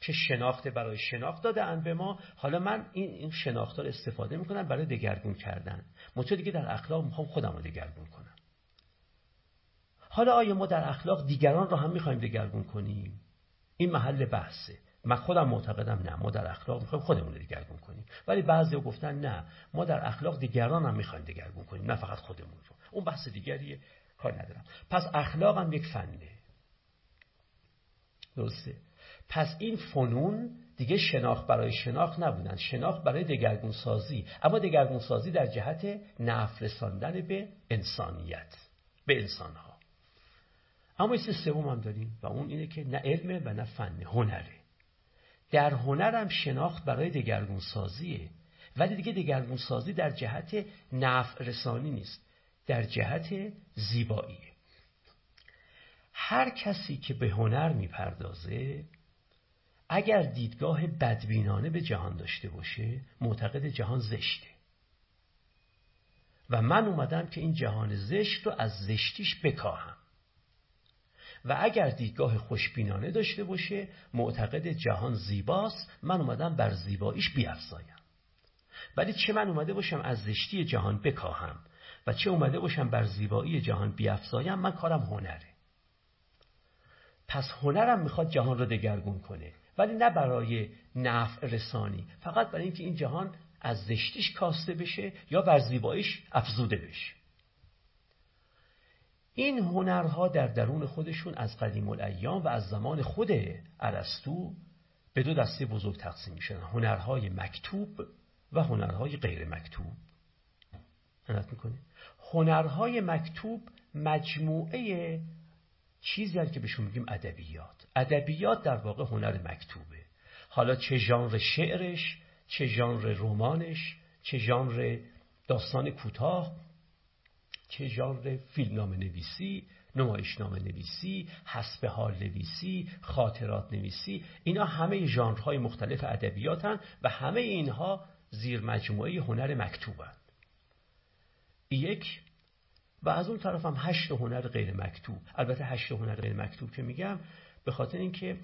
که شناخت برای شناخت داده به ما. حالا من این, این شناخت رو استفاده می‌کنم برای دگرگون کردن. مطور دیگه در اخلاق می‌خوام خودم رو دگرگون کنم. حالا آیا ما در اخلاق دیگران رو هم می‌خوایم دگرگون کنیم؟ این محل بحثه. من خودم معتقدم نه ما در اخلاق می‌خوایم خودمون رو دگرگون کنیم. ولی بعضی گفتن نه ما در اخلاق دیگران هم می‌خوایم دگرگون کنیم نه فقط خودمون رو. اون بحث دیگریه کار ندارم. پس اخلاق هم یک فنه. درسته؟ پس این فنون دیگه شناخت برای شناخت نبودن. شناخت برای دگرگون سازی. اما دگرگون سازی در جهت نفع رساندن به انسانیت به انسانها. اما این سوم هم داریم و اون اینه که نه علمه و نه فن هنره. در هنرم شناخت برای دگرگون سازیه ولی دیگه دگرگون سازی در جهت نفع رسانی نیست. در جهت زیباییه. هر کسی که به هنر می‌پردازه اگر دیدگاه بدبینانه به جهان داشته باشه معتقد جهان زشته. و من اومدم که این جهان زشت رو از زشتیش بکاهم. و اگر دیدگاه خوشبینانه داشته باشه معتقد جهان زیباست من اومدم بر زیباییش بیافزایم ولی چه من اومده باشم از زشتی جهان بکاهم و چه اومده باشم بر زیبایی جهان بیافزایم من کارم هنره. پس هنرم می‌خواد جهان رو دگرگون کنه ولی نه برای نفع رسانی فقط برای اینکه این جهان از زشتیش کاسته بشه یا بر زیباییش افزوده بشه. این هنرها در درون خودشون از قدیم الایام و از زمان خود ارسطو به دو دسته بزرگ تقسیم میشن. هنرهای مکتوب و هنرهای غیر مکتوب. می‌کنه هنرهای مکتوب مجموعه چیزی که بهشون میگیم ادبیات. ادبیات در واقع هنر مکتوبه. حالا چه ژانر شعرش چه ژانر رمانش چه ژانر داستان کوتاه چه ژانر فیلمنامه نویسی نمایشنامه نویسی حسب حال نویسی خاطرات نویسی اینا همه ژانرهای مختلف ادبیاتن و همه اینها زیر مجموعه هنر مکتوبند یک و از اون طرف هم هشت هنر غیر مکتوب. البته هشت هنر غیر مکتوب که میگم به خاطر اینکه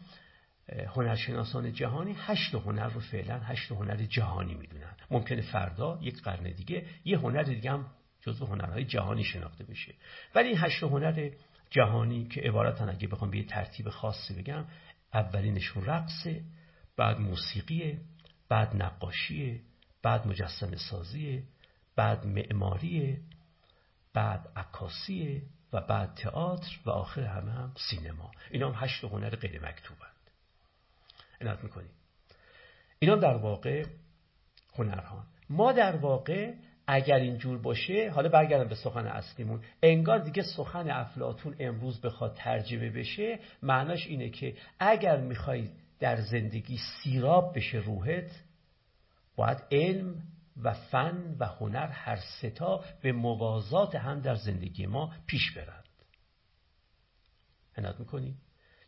هنرشناسان جهانی هشت هنر رو فعلا هشت هنر جهانی می‌دونن. ممکنه فردا یک قرن دیگه یه هنر دیگه هم جزو هنرهای جهانی شناخته بشه. ولی این هشت هنر جهانی که عبارتن اگه بخوام به یه ترتیب خاصی بگم اولینشون رقصه بعد موسیقیه بعد نقاشیه بعد مجسم سازیه بعد معماریه بعد عکاسیه و بعد تئاتر و آخر همه هم سینما. اینا هم هشت هنر غیر مکتوبند. عنایت می‌کنیم اینا در واقع هنرها. ما در واقع اگر اینجور باشه حالا برگردم به سخن اصلیمون. انگار دیگه سخن افلاتون امروز بخواد ترجمه بشه معناش اینه که اگر می‌خوای در زندگی سیراب بشه روحت باید علم و فن و هنر هر ستا به موازات هم در زندگی ما پیش برند. عنایت می‌کنی؟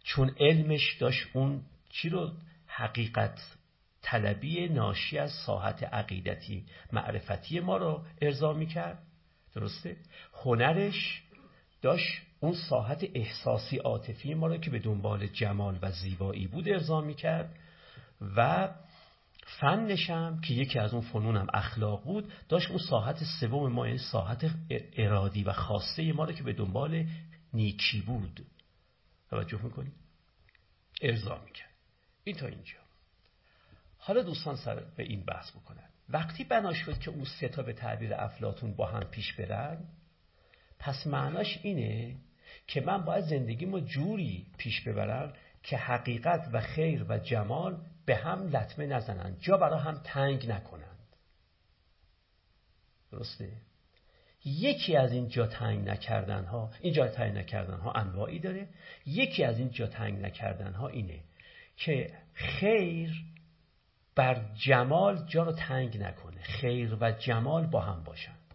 چون علمش داشت اون چی رو؟ حقیقت. طلبی ناشی از ساحت عقیدتی معرفتی ما رو ارضا می‌کرد. درسته؟ هنرش داشت اون ساحت احساسی عاطفی ما رو که به دنبال جمال و زیبایی بود ارضا می‌کرد و فنشم که یکی از اون فنونم اخلاق بود داشت اون ساحت سوم ما یعنی ساحت ارادی و خاصه ما رو که به دنبال نیکی بود. توجه می‌کنی؟ ارضا می‌کرد. این تا اینجا. حالا دوستان سر به این بحث بکنن. وقتی بنا شد که اون سه تا به تعبیر افلاتون با هم پیش برن پس معناش اینه که من باید زندگیمو جوری پیش ببرم که حقیقت و خیر و جمال به هم لطمه نزنند جا برای هم تنگ نکنند درسته؟ یکی از این جا تنگ نکردن ها این جا تنگ نکردن ها انواعی داره. یکی از این جا تنگ نکردن ها اینه که خیر بر جمال جا رو تنگ نکنه. خیر و جمال با هم باشند.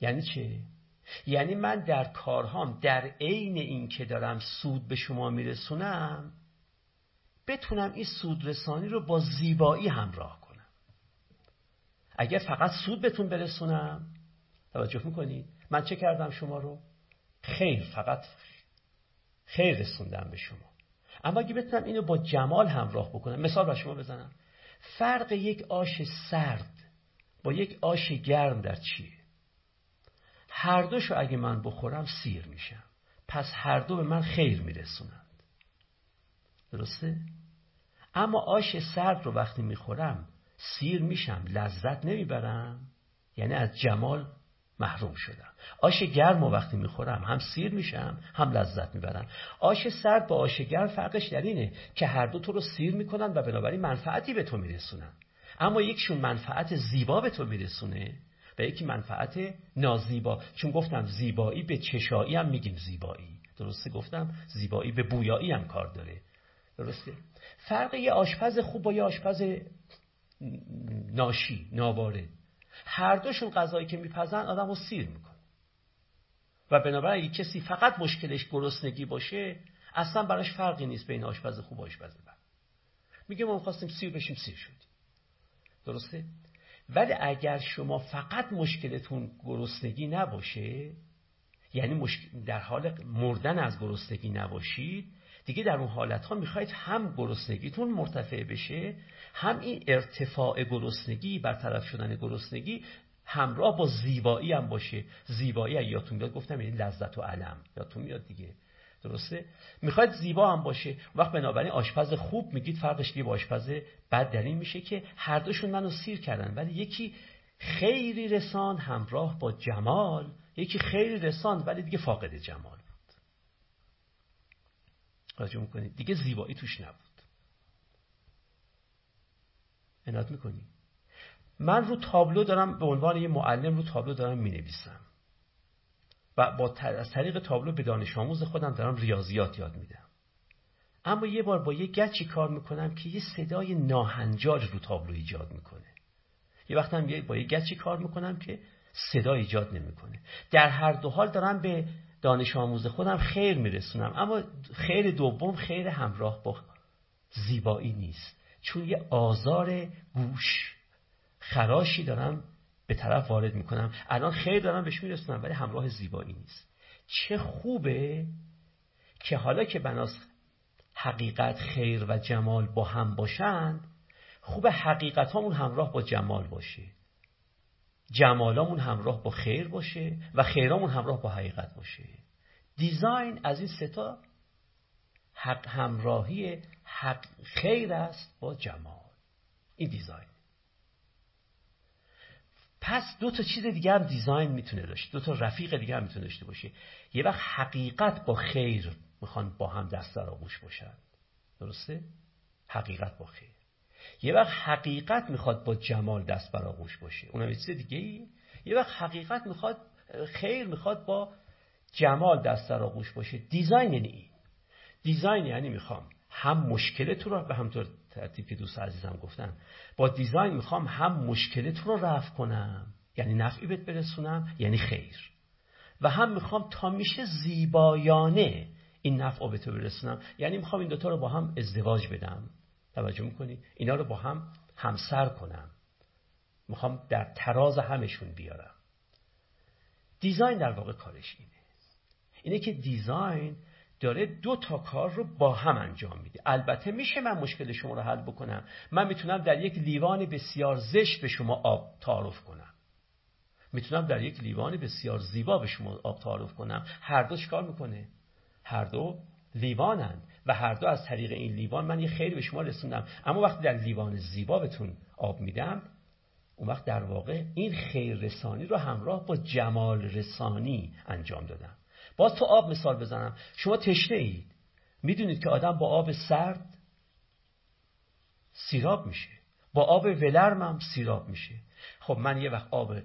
یعنی چه؟ یعنی من در کارهام در عین که دارم سود به شما میرسونم بتونم این سودرسانی رو با زیبایی همراه کنم. اگر فقط سود بهتون برسونم توجه می‌کنید؟ من چه کردم شما رو؟ خیر فقط خیر رسوندم به شما. اما اگه بتونم اینو با جمال همراه بکنم مثال بر شما بزنم. فرق یک آش سرد با یک آش گرم در چیه؟ هر دوشو اگه من بخورم سیر میشم. پس هر دو به من خیر میرسونند. درسته؟ اما آش سرد رو وقتی می‌خورم سیر میشم لذت نمی‌برم. یعنی از جمال محروم شدم. آش گرم و وقتی می‌خورم هم سیر میشم هم لذت می‌برم. آش سرد با آش گرم فرقش در اینه که هر دو تو رو سیر می‌کنن و بنابراین منفعتی به تو میرسونن. اما یکشون منفعت زیبا به تو میرسونه و یکی منفعت نازیبا. چون گفتم زیبایی به چشایی هم میگیم زیبایی. درسته گفتم؟ زیبایی به بویایی هم کار داره. درسته؟ فرق یه آشپز خوب با یه آشپز ناشی ناوارد هر دوشون غذایی که میپزن آدم رو سیر می‌کنه. و بنابراین کسی فقط مشکلش گرسنگی باشه اصلا براش فرقی نیست بین آشپز خوب و آشپز بد. میگه ما خواستیم سیر بشیم سیر شدیم. درسته؟ ولی اگر شما فقط مشکلتون گرسنگی نباشه یعنی در حال مردن از گرسنگی نباشید دیگه در اون حالت ها می‌خواید هم گرسنگیتون مرتفع بشه هم این ارتفاع گرسنگی برطرف شدن گرسنگی همراه با زیبایی هم باشه. زیبایی یادتون میاد گفتم یعنی لذت و علم. یادتون میاد دیگه. درسته؟ می‌خواید زیبا هم باشه. وقت بنابراین آشپز خوب میگید فرقش دیگه با آشپز بد در این میشه که هر دوشون منو سیر کردن. ولی یکی خیری رسان همراه با جمال یکی خیلی رسان ولی دیگه فاقد جمال. توجه می‌کنید دیگه زیبایی توش نبود. عنایت می‌کنی. من رو تابلو دارم به عنوان یه معلم رو تابلو دارم می‌نویسم. و با طریق تابلو به دانش آموز خودم دارم ریاضیات یاد میدم. اما یه بار با یه گچی کار می‌کنم که یه صدای ناهنجار رو تابلو ایجاد می‌کنه. یه وقت هم با یه گچی کار می‌کنم که صدا ایجاد نمی‌کنه. در هر دو حال دارم به دانش آموز خودم خیر میرسونم. اما خیر دوم خیر همراه با زیبایی نیست. چون یه آزار گوش خراشی دارم به طرف وارد می‌کنم. الان خیر دارم بهش میرسونم ولی همراه زیبایی نیست. چه خوبه که حالا که بناس حقیقت خیر و جمال با هم باشند خوب حقیقت همون همراه با جمال باشه. جمالامون همراه با خیر باشه و خیرامون همراه با حقیقت باشه. دیزاین از این ستا حق همراهی حق خیر است با جمال. این دیزاین. پس دو تا چیز دیگه هم دیزاین می‌تونه داشته دو تا رفیق دیگه هم می‌تونه داشته باشه. یه وقت حقیقت با خیر می‌خوان با هم دست در آغوش باشن. درسته؟ حقیقت با خیر. یه وقت حقیقت می‌خواد با جمال دست بر آغوش باشه. اونم یه چیز دیگه ای یه وقت حقیقت می‌خواد خیر می‌خواد با جمال دست در آغوش باشه. دیزاین یعنی این. دیزاین یعنی می‌خوام هم مشکل تو رو به همطور ترتیب که دوست عزیزم گفتن با دیزاین می‌خوام هم مشکل تو رو رفع کنم. یعنی نفعی بهت برسونم یعنی خیر. و هم می‌خوام تا میشه زیبایانه این نفع به تو برسونم. یعنی می‌خوام این دوتا رو با هم ازدواج بدم. توجه می‌کنی. اینا رو با هم همسر کنم. می‌خوام در تراز همشون بیارم. دیزاین در واقع کارش اینه. اینه که دیزاین داره دو تا کار رو با هم انجام میده. البته میشه من مشکل شما رو حل بکنم. من می‌تونم در یک لیوان بسیار زشت به شما آب تعارف کنم. می‌تونم در یک لیوان بسیار زیبا به شما آب تعارف کنم. هر دو چیکار می‌کنه. هر دو لیوانند و هر دو از طریق این لیوان من یه خیلی به شما رسوندم. اما وقتی در لیوان زیبا بهتون آب میدم اون وقت در واقع این خیر رسانی رو همراه با جمال رسانی انجام دادم. باز تو آب مثال بزنم. شما تشنه اید می‌دونید که آدم با آب سرد سیراب میشه. با آب ولرم هم سیراب میشه. خب من یه وقت آب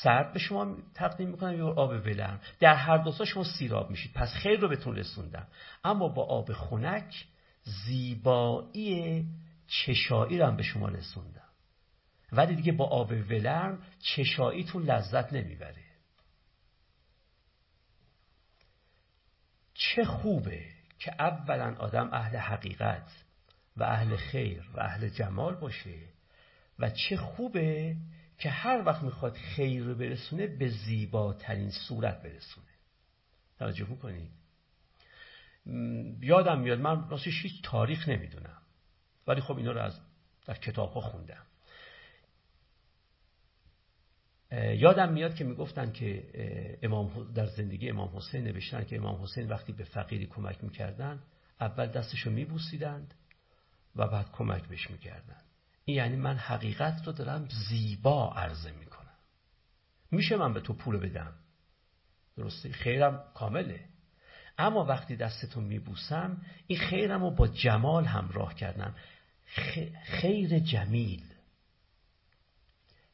سرد به شما تقدیم می‌کنم یا آب ولرم. در هر دو شما سیراب میشید. پس خیر رو بهتون رسوندم. اما با آب خنک زیبایی چشایی رو هم به شما رسوندم. ولی دیگه با آب ولرم چشاییتون لذت نمی‌بره. چه خوبه که اولا آدم اهل حقیقت و اهل خیر و اهل جمال باشه و چه خوبه که هر وقت می‌خواد خیر رو برسونه به زیباترین صورت برسونه. توجه می‌کنید یادم میاد من راستش هیچ تاریخ نمی‌دونم. ولی خب اینا رو از در کتاب ها خوندم یادم میاد که می‌گفتن که امام در زندگی امام حسین نوشتن که امام حسین وقتی به فقیری کمک می‌کردن اول دستشو میبوسیدند و بعد کمک بهش می‌کردن یعنی من حقیقت رو دارم زیبا عرضه می‌کنم. میشه من به تو پول بدم؟ درسته خیرم کامله. اما وقتی دستتو میبوسم این خیرم رو با جمال همراه کردم. خیر جمیل.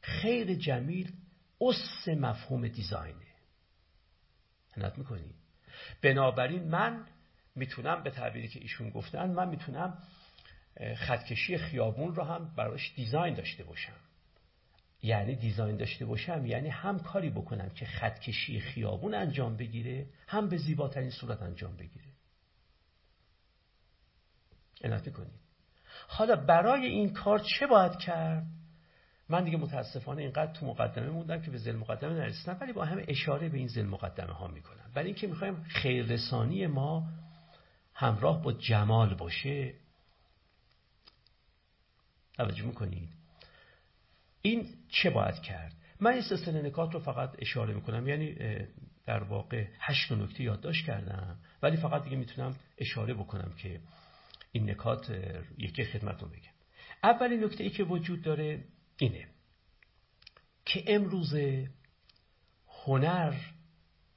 خیر جمیل اس مفهوم دیزاینه. هنت می‌کنی؟ بنابراین من می‌تونم به تعبیری که ایشون گفتن من می‌تونم خطکشی خیابون رو هم براش دیزاین داشته باشم. یعنی دیزاین داشته باشم یعنی هم کاری بکنم که خطکشی خیابون انجام بگیره هم به زیباترین صورت انجام بگیره. عنایت می‌کنید حالا برای این کار چه باید کرد؟ من دیگه متاسفانه اینقدر تو مقدمه موندم که به زل مقدمه نرسیدم ولی با همه اشاره به این زل مقدمه ها می‌کنم. برای اینکه می‌خوایم خیررسانی ما همراه با جمال باشه توجه می‌کنید. این چه باید کرد؟ من این سلسله نکات رو فقط اشاره می‌کنم. یعنی در واقع هشت نکته یادداشت کردم ولی فقط دیگه می‌تونم اشاره بکنم که این نکات یکی خدمتتون بگم. اولین نکته ای که وجود داره اینه که امروز هنر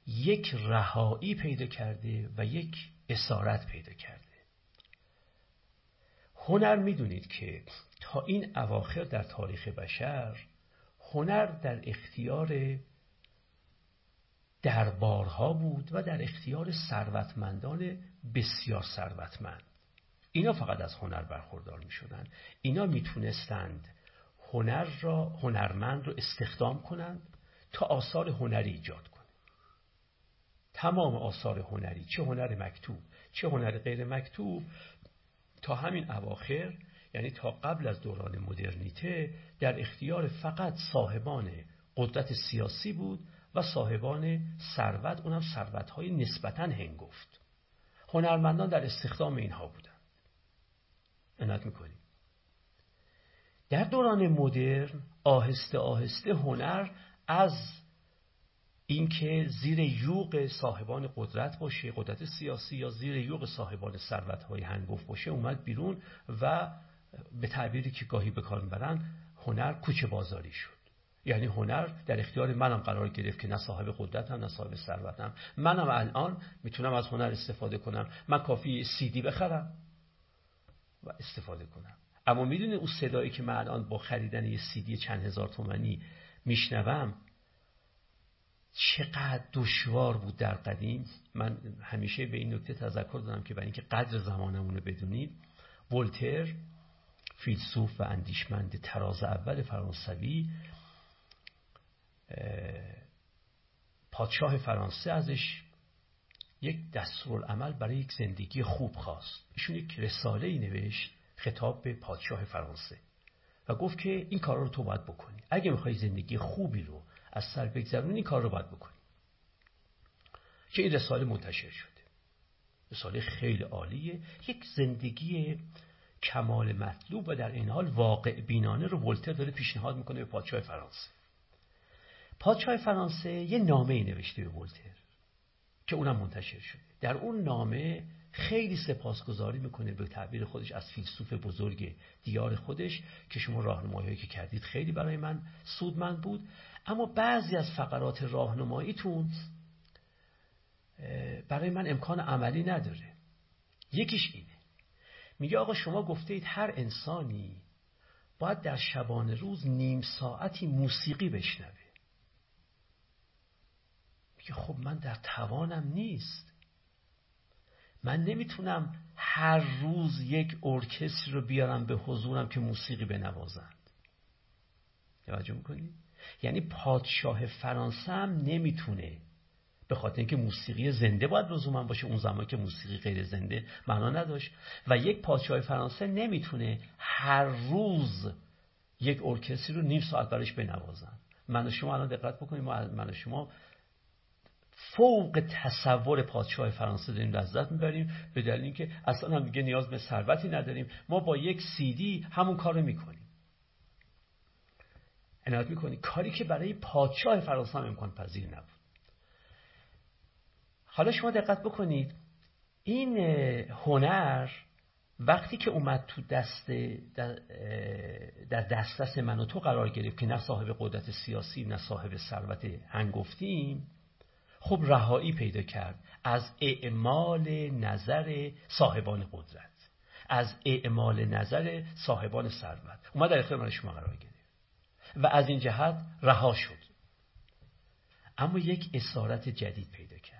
یک رهایی پیدا کرده و یک اسارت پیدا کرده. هنر می‌دونید که تا این اواخر در تاریخ بشر هنر در اختیار دربارها بود و در اختیار ثروتمندان بسیار ثروتمند اینا فقط از هنر برخوردار می شدن. اینا می‌تونستند هنر را هنرمند رو استخدام کنند تا آثار هنری ایجاد کنند تمام آثار هنری چه هنر مکتوب چه هنر غیر مکتوب تا همین اواخر یعنی تا قبل از دوران مدرنیته در اختیار فقط صاحبان قدرت سیاسی بود و صاحبان ثروت اونم ثروت های نسبتا هنگفت هنرمندان در استخدام اینها بودند. عنایت می‌کنیم. در دوران مدرن آهسته آهسته هنر از اینکه زیر یوغ صاحبان قدرت باشه قدرت سیاسی یا زیر یوغ صاحبان ثروت های هنگفت باشه اومد بیرون و به تعبیری که گاهی به کار می‌برن هنر کوچه بازاری شد. یعنی هنر در اختیار منم قرار گرفت که نه صاحب قدرتم نه صاحب ثروتم. منم الان می‌تونم از هنر استفاده کنم. من کافی سیدی بخرم و استفاده کنم. اما می‌دونه اون صدایی که من الان با خریدن یه سیدی چند هزار تومنی میشنوم چقدر دشوار بود در قدیم. من همیشه به این نکته تذکر دادم که برای اینکه قدر زمانمون رو بدونید ولتر فیلسوف و اندیشمند تراز اول فرانسوی پادشاه فرانسه ازش یک دستورالعمل برای یک زندگی خوب خواست. ایشون یک رساله ای نوشت خطاب به پادشاه فرانسه و گفت که این کار رو تو باید بکنی. اگه می‌خوای زندگی خوبی رو از سر بگذرونی این کار رو باید بکنی. که این رساله منتشر شده. رساله خیلی عالیه. یک زندگی کمال مطلوب و در این حال واقع بینانه رو ولتر داره پیشنهاد می‌کنه به پادشاه فرانسه. پادشاه فرانسه یه نامه نوشته به ولتر که اونم منتشر شده. در اون نامه خیلی سپاسگزاری می‌کنه به تعبیر خودش از فیلسوف بزرگ دیار خودش که شما راهنمایی که کردید خیلی برای من سودمند بود. اما بعضی از فقرات راهنماییتون برای من امکان عملی نداره. یکیش اینه میگه آقا شما گفتید هر انسانی باید در شبانه روز نیم ساعتی موسیقی بشنوه. میگه خب من در توانم نیست. من نمی‌تونم هر روز یک ارکستر رو بیارم به حضورم که موسیقی بنوازند. توجه می‌کنی؟ یعنی پادشاه فرانسه هم نمی‌تونه به خاطر اینکه موسیقی زنده باید لزوما باشه. اون زمان که موسیقی غیر زنده معنا نداشت. و یک پادشاه فرانسه نمی‌تونه هر روز یک ارکستری رو نیم ساعت براش بنوازن. من و شما الان دقت بکنیم. من و شما فوق تصور پادشاه فرانسه داریم لذت می‌بریم. به دلیل اینکه اصلا هم دیگه نیاز به ثروتی نداریم. ما با یک سیدی همون کار رو می‌کنیم. عنایت می‌کنیم کاری که برای پادشاه فرانسه هم امکان پذیر نبود. حالا شما دقت بکنید این هنر وقتی که اومد تو دست در دسترس من و تو قرار گرفت که نه صاحب قدرت سیاسی نه صاحب ثروت هنگفتیم خب رهایی پیدا کرد. از اعمال نظر صاحبان قدرت از اعمال نظر صاحبان ثروت. اومد در اختیار شما قرار گرفت. و از این جهت رها شد. اما یک اسارت جدید پیدا کرد.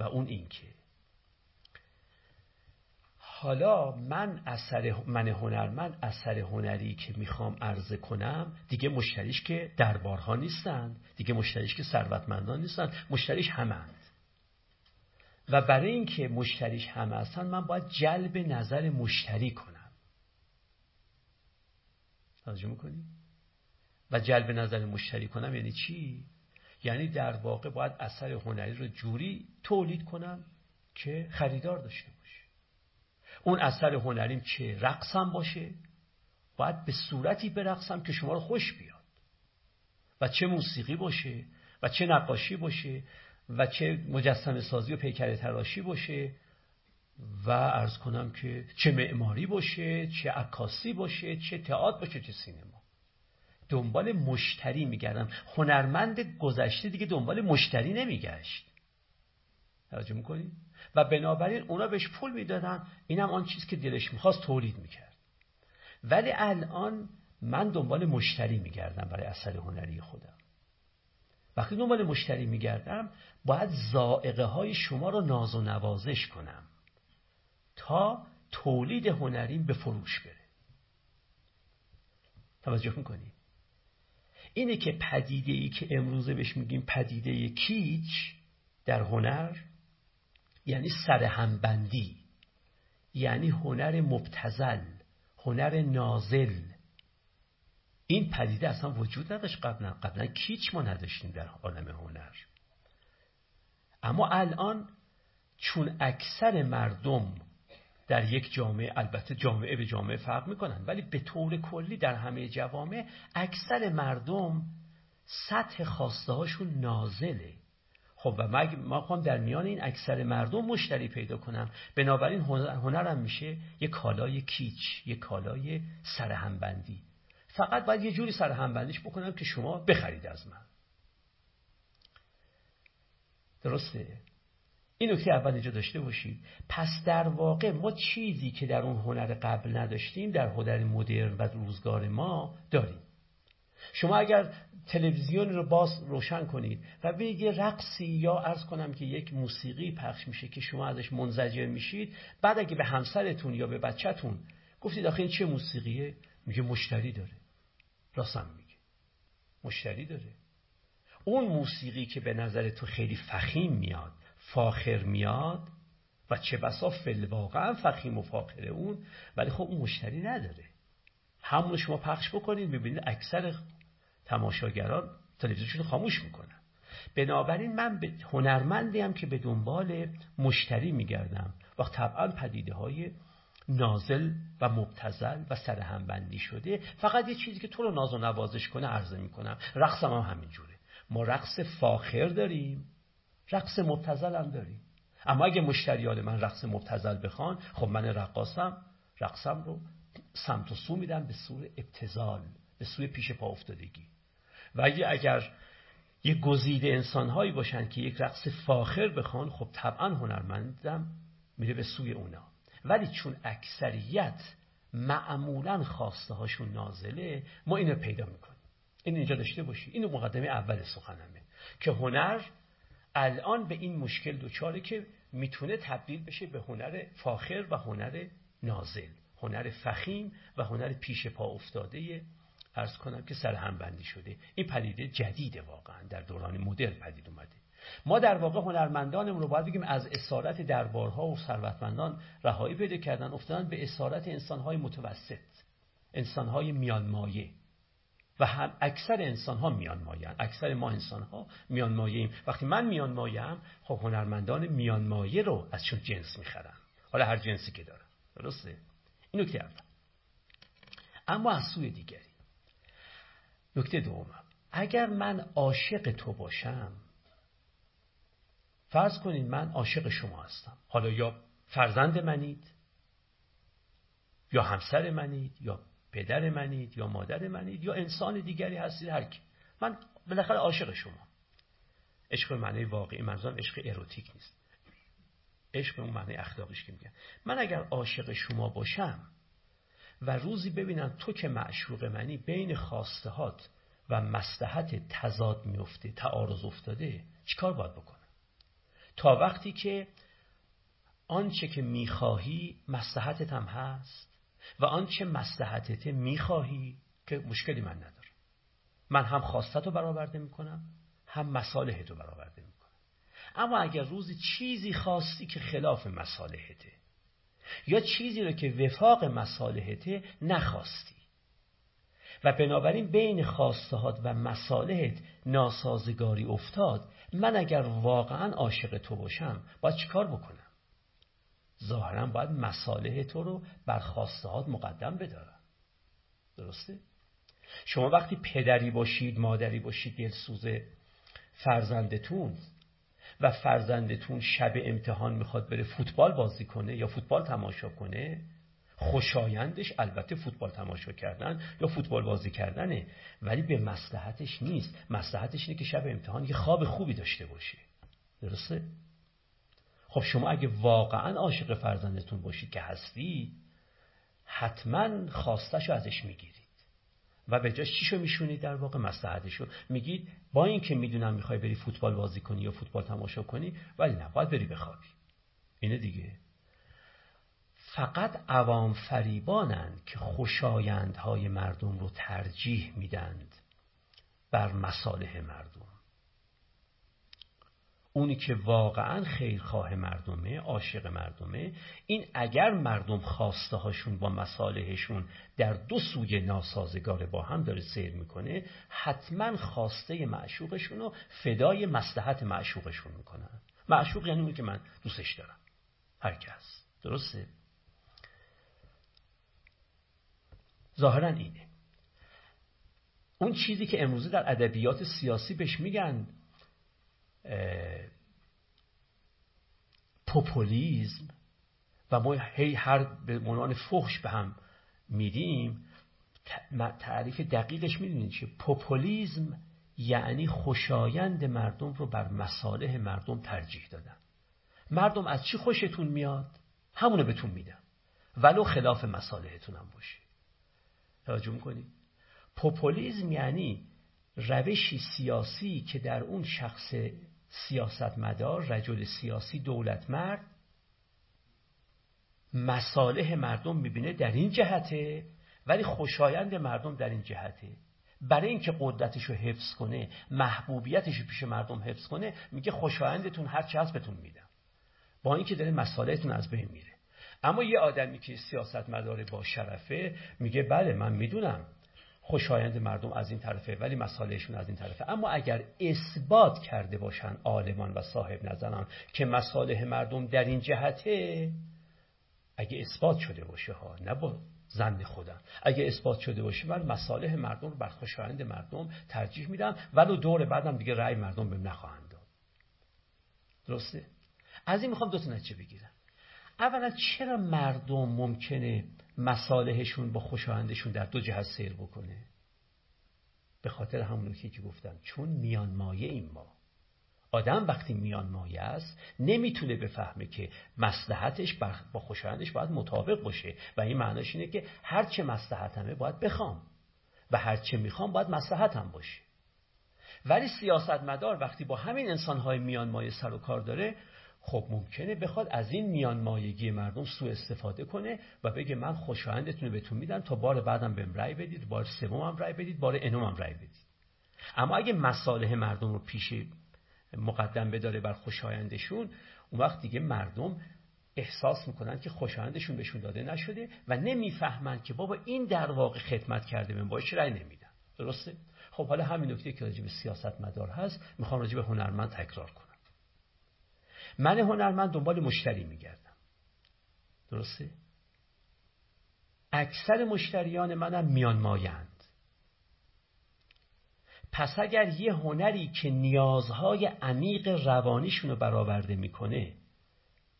اون این که حالا من اثر من هنرمند اثر هنری که می‌خوام عرضه کنم دیگه مشتریش که دربارها نیستند دیگه مشتریش که ثروتمندان نیستند مشتریش همند و برای اینکه مشتریش همه هستن من باید جلب نظر مشتری کنم توجه می‌کنی؟ و جلب نظر مشتری کنم یعنی چی؟ یعنی در واقع باید اثر هنری رو جوری تولید کنم که خریدار داشته باشه. اون اثر هنریم چه رقصم باشه باید به صورتی برقصم که شما رو خوش بیاد. و چه موسیقی باشه و چه نقاشی باشه و چه مجسم سازی و پیکر تراشی باشه و ارز کنم که چه معماری باشه چه عکاسی باشه چه تئاتر باشه چه سینما. دنبال مشتری میگردم. هنرمند گذشته دیگه دنبال مشتری نمیگشت. توجه می‌کنید و بنابراین اونا بهش پول می‌دادن. اینم آن چیز که دلش می‌خواست تولید می‌کرد. ولی الان من دنبال مشتری میگردم برای اثر هنری خودم. وقتی دنبال مشتری میگردم باید زائقه های شما رو ناز و نوازش کنم تا تولید هنریم به فروش بره. توجه می‌کنید اینه که پدیده ای که امروزه بهش میگیم پدیده کیچ در هنر یعنی سرهمبندی یعنی هنر مبتزل هنر نازل. این پدیده اصلا وجود نداشت قبلا. قبلا کیچ ما نداشتیم در عالم هنر. اما الان چون اکثر مردم در یک جامعه البته جامعه به جامعه فرق می‌کنن ولی به طور کلی در همه جوامع اکثر مردم سطح خواسته هاشون نازله. خب و ما خواهم در میان این اکثر مردم مشتری پیدا کنم. بنابراین هنرم میشه یک کالای کیچ یک کالای سرهمبندی. فقط باید یه جوری سرهمبندیش بکنم که شما بخرید از من. درسته؟ این نکته اول اینجا داشته باشید. پس در واقع ما چیزی که در اون هنر قبل نداشتیم در هنر مدرن و روزگار ما داریم. شما اگر تلویزیون رو باز روشن کنید و به یه رقصی یا ارز کنم که یک موسیقی پخش میشه که شما ازش منزجر میشید بعد اگه به همسرتون یا به بچهتون گفتید آخه این چه موسیقیه؟ میگه مشتری داره. راستم میگه. مشتری داره. اون موسیقی که به نظر تو خیلی فخیم میاد فاخر میاد و چه بسا فل واقعا فخیم و فاخر اون ولی خب اون مشتری نداره. همون شما پخش بکنید ببینید اکثر تماشاگران تلویزیونشون خاموش می‌کنن. بنابراین من به هنرمندیم که به دنبال مشتری میگردم و طبعا پدیده های نازل و مبتزل و سرهمبندی شده فقط یه چیزی که تو رو ناز و نوازش کنه عرضه می‌کنم. رقصم هم همینجوره. ما رقص فاخر داریم. رقص مبتزل هم داریم. اما اگه مشتریان من رقص مبتزل بخوان خب من رقاصم رقصم رو سمت و سو میدم به سوی ابتزال به سوی پیش پا افتادگی. و اگه اگر یه گزیده انسانهایی باشن که یک رقص فاخر بخوان خب طبعا هنرمندم میره به سوی اونا. ولی چون اکثریت معمولا خواسته هاشون نازله ما اینو پیدا می‌کنیم. این اینجا داشته باشی. اینو مقدمه اول سخنمه. که هنر الان به این مشکل دوچاره که می‌تونه تبدیل بشه به هنر فاخر و هنر نازل هنر فخیم و هنر پیش پا افتاده ارز کنم که سر بندی شده. این پدیده جدیده واقعا در دوران مدرن پدید اومده. ما در واقع هنرمندانمون رو باید بگیم از اسارت دربارها و ثروتمندان رهایی پیدا کردن افتادن به اسارت انسانهای متوسط انسانهای میان مایه و هم اکثر انسان ها میان مایه اکثر ما انسان ها میان مایه ایم وقتی من میان مایه هم خب هنرمندان میان مایه رو از چون جنس می‌خرن حالا هر جنسی که دارن درسته؟ این نکته اما از سوی دیگری. نکته دومم اگر من عاشق تو باشم فرض کنید من عاشق شما هستم. حالا یا فرزند منید یا همسر منید یا پدر منید یا مادر منید یا انسان دیگری هستید هر کی. من بالاخره عاشق شما. عشق معنی واقعی منظورم عشق اروتیک نیست. عشق اون معنی اخلاقیش که میگن. من اگر عاشق شما باشم و روزی ببینم تو که معشوق منی بین خواستهات و مصلحت تضاد میفته تعارض افتاده چیکار باید بکنم؟ تا وقتی که آنچه که می‌خواهی مصلحتت هم هست و آنچه مصلحتت می‌خواهی که مشکلی من ندارم من هم خواستت رو برآورده می‌کنم هم مصالحت رو برآورده می‌کنم. اما اگر روزی چیزی خواستی که خلاف مصالحته یا چیزی رو که وفاق مصالحته نخواستی و بنابراین بین خواستهات و مصالحت ناسازگاری افتاد من اگر واقعا عاشق تو باشم باید چیکار بکنم؟ ظاهرا باید مصالح تو رو بر خواستهات مقدم بدارم درسته؟ شما وقتی پدری باشید مادری باشید دلسوز فرزندتون و فرزندتون شب امتحان می‌خواد بره فوتبال بازی کنه یا فوتبال تماشا کنه خوشایندش البته فوتبال تماشا کردن یا فوتبال بازی کردنه ولی به مسلحتش نیست. مسلحتش اینه که شب امتحان یه خواب خوبی داشته باشه. درسته؟ خب شما اگه واقعا عاشق فرزندتون باشید که هستی حتما خواستشو ازش می‌گیرید. و به جاش چیشو میشونید در واقع؟ مصلحتشو. میگید با اینکه می‌دونم می‌خوای بری فوتبال بازی کنی یا فوتبال تماشا کنی ولی نه باید بری بخوابی. اینه دیگه. فقط عوام فریبانند که خوشایندهای مردم رو ترجیح میدند بر مصالح مردم. اونی که واقعا خیرخواه مردمه عاشق مردمه این اگر مردم خواسته هاشون با مصالحشون در دو سوی ناسازگار با هم داره سیر می‌کنه حتما خواسته معشوقشون رو فدای مسلحت معشوقشون می‌کنن. معشوق یعنی اونی که من دوستش دارم. هر کس. درسته؟ ظاهرا اینه. اون چیزی که امروزه در ادبیات سیاسی بهش میگن پوپولیزم و ما هی هر به عنوان فحش به هم میدیم تعریف دقیقش می‌دونید چه پوپولیزم یعنی خوشایند مردم رو بر مصالح مردم ترجیح دادن. مردم از چی خوشتون میاد؟ همونو بهتون میدم ولو خلاف مصالحتون هم باشه. توجه کنید پوپولیزم یعنی روشی سیاسی که در اون شخص سیاستمدار رجل سیاسی دولت مرد مصالح مردم می‌بینه در این جهته ولی خوشایند مردم در این جهته. برای اینکه قدرتش رو حفظ کنه محبوبیتش رو پیش مردم حفظ کنه میگه خوشایندتون هر چه هست بهتون میدم. با اینکه داره مسائلتون از بین میره. اما یه آدمی که سیاست مداره با شرفه میگه بله من می‌دونم. خوشایند مردم از این طرفه ولی مسائلشون از این طرفه. اما اگر اثبات کرده باشن عالمان و صاحب نظران که مصالح مردم در این جهته اگه اثبات شده باشه ها نه با زن خودم اگه اثبات شده باشه من مصالح مردم رو بر خوشایند مردم ترجیح میدم ولو دور بعدم دیگه رأی مردم بهم نخواهند داد. درسته؟ از این می‌خوام دو تا نتیجه بگیرم. اولا چرا مردم ممکنه مصالحشون با خوشایندشون در دو جهت سیر بکنه. به خاطر همون که گفتم چون میان مایه این ما. آدم وقتی میان مایه است نمی‌تونه بفهمه که مسلحتش با خوشایندش باید مطابق باشه. و این معناش اینه که هرچه مسلحتمه باید بخوام. و هرچه می‌خوام باید مسلحتم باشه. ولی سیاستمدار وقتی با همین انسانهای میان مایه سر و کار داره خب ممکنه بخواد از این میان مایگی مردم سوء استفاده کنه و بگه من خوشایندتون رو بهتون میدم تا بار بعدم بهم رأی بدید بار سومم رأی بدید بار انومم رأی بدید. اما اگه مصالح مردم رو پیش مقدم بداره بر خوشایندشون اون وقت دیگه مردم احساس می‌کنن که خوشایندشون بهشون داده نشده و نمی‌فهمن که بابا این در واقع خدمت کرده من باش رأی نمیدن درسته؟ خب حالا همین نکته که راجع به سیاست مدار هست می‌خوام راجع به هنرمند تکرار کنم. من هنرمند دنبال مشتری میگردم. درسته؟ اکثر مشتریان منم میان مایند پس اگر یه هنری که نیازهای عمیق روانیشون رو برآورده می‌کنه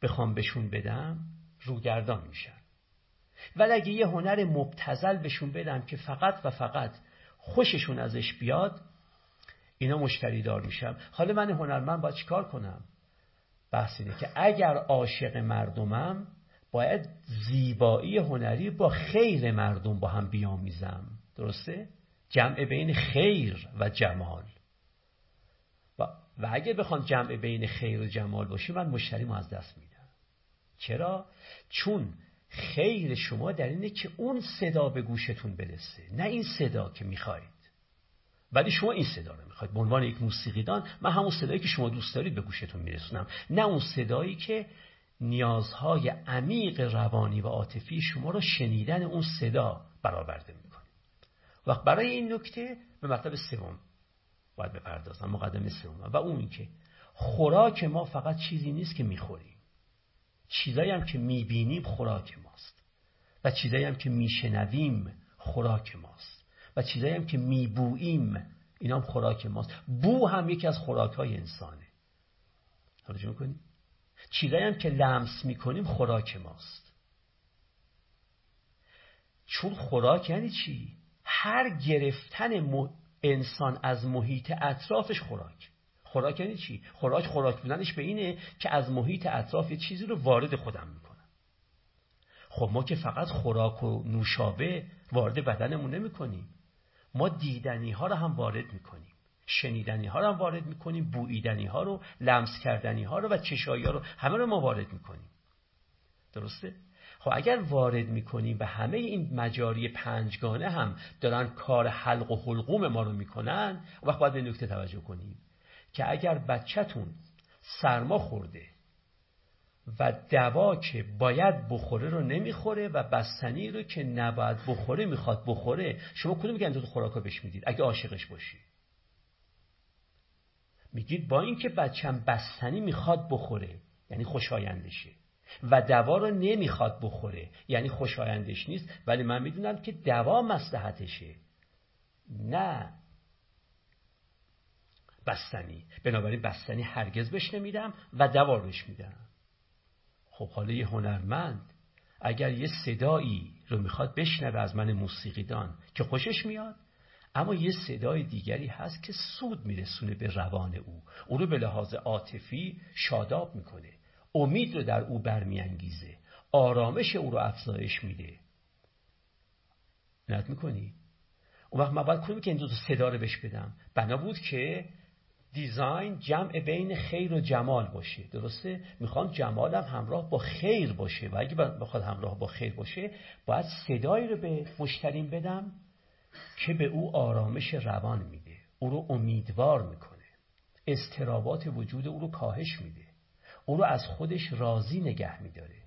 بخوام بهشون بدم روگردان میشن. ولی اگه یه هنر مبتزل بهشون بدم که فقط و فقط خوششون ازش بیاد اینا مشتری دار میشم. حالا من هنرمند باید چیکار کنم؟ بحث اینه که اگر عاشق مردمم باید زیبایی هنری با خیر مردم با هم بیامیزم درسته؟ جمع بین خیر و جمال و, و اگه بخوام جمع بین خیر و جمال باشه من مشتریم از دست میدم چرا؟ چون خیر شما در اینه که اون صدا به گوشتون برسه نه این صدا که می‌خواید ولی شما این صدا رو می‌خواید. به عنوان یک موسیقیدان من همون صدایی که شما دوست دارید به گوشتون میرسونم. نه اون صدایی که نیازهای عمیق روانی و عاطفی شما رو شنیدن اون صدا برآورده می‌کنه. وقت برای این نکته به مطلب سوم باید بپردازم مقدمه سوم. و اون که خوراک ما فقط چیزی نیست که می‌خوریم. چیزایی هم که می‌بینیم خوراک ماست. و چیزایی هم که میشنویم خوراک ماست. و چیزایی هم که میبوییم اینا هم خوراک ماست. بو هم یکی از خوراک های انسانه. توجه می‌کنیم چیزایی هم که لمس می‌کنیم خوراک ماست. چون خوراک یعنی چی؟ هر گرفتن انسان از محیط اطرافش خوراک. خوراک یعنی چی؟ خوراک خوراک بودنش به اینه که از محیط اطراف یه چیزی رو وارد خودم می‌کنم. خب ما که فقط خوراک و نوشابه وارد بدنمون نمی‌کنیم. ما دیدنی ها رو هم وارد می‌کنیم. شنیدنی ها رو هم وارد می‌کنیم بوییدنی ها رو لمس کردنی ها رو و چشایی ها رو همه رو ما وارد می‌کنیم. درسته؟ خب اگر وارد می‌کنیم و همه این مجاری پنجگانه هم دارن کار حلق و حلقوم ما رو می‌کنن وقت باید به نکته توجه کنیم که اگر بچهتون سرما خورده و دوا که باید بخوره رو نمی‌خوره و بستنی رو که نباید بخوره می‌خواد بخوره. شما کدوم میگن دو خوراکا بهش می‌دید؟ اگه عاشقش باشی. میگید با اینکه بچم بستنی می‌خواد بخوره یعنی خوشایندشه. و دوا رو نمی‌خواد بخوره یعنی خوشایندش نیست. ولی من می‌دونم که دوا مسلحتشه نه. بستنی. بنابراین بستنی هرگز بهش نمیدم و دوا بهش میدم. خب حالا یه هنرمند اگر یه صدایی رو می‌خواد بشنوه از من موسیقیدان که خوشش میاد اما یه صدای دیگری هست که سود میرسونه به روان او. او رو به لحاظ عاطفی شاداب می‌کنه. امید رو در او برمیانگیزه. آرامش او رو افزایش میده. نت می‌کنی؟ اون وقت من باید کنیم که این دو صدا رو بهش بدم؟ بنا بود که دیزاین جمع بین خیر و جمال باشه. درسته؟ می‌خوام جمالم همراه با خیر باشه. و اگه بخواد همراه با خیر باشه باید صدایی رو به مشتریم بدم که به او آرامش روان میده. او رو امیدوار می‌کنه. استرابات وجود او رو کاهش میده. او رو از خودش راضی نگه میداره.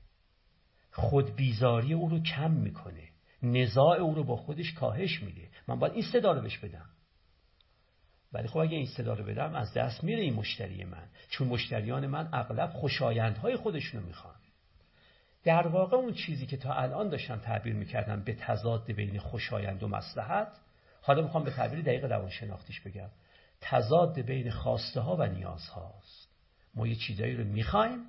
خود بیزاری او رو کم می‌کنه. نزاع او رو با خودش کاهش میده. من باید این صدا رو بهش بدم. ولی خب اگه این صدا رو بدم از دست میره این مشتری من. چون مشتریان من اغلب خوشایندهای خودشونو می‌خوان. در واقع اون چیزی که تا الان داشتم تعبیر می‌کردم به تضاد بین خوشایند و مسلحت حالا می‌خوام به تعبیر دقیق روانشناختیش بگم. تضاد بین خواسته ها و نیاز هاست ما یه چیزایی رو می‌خوایم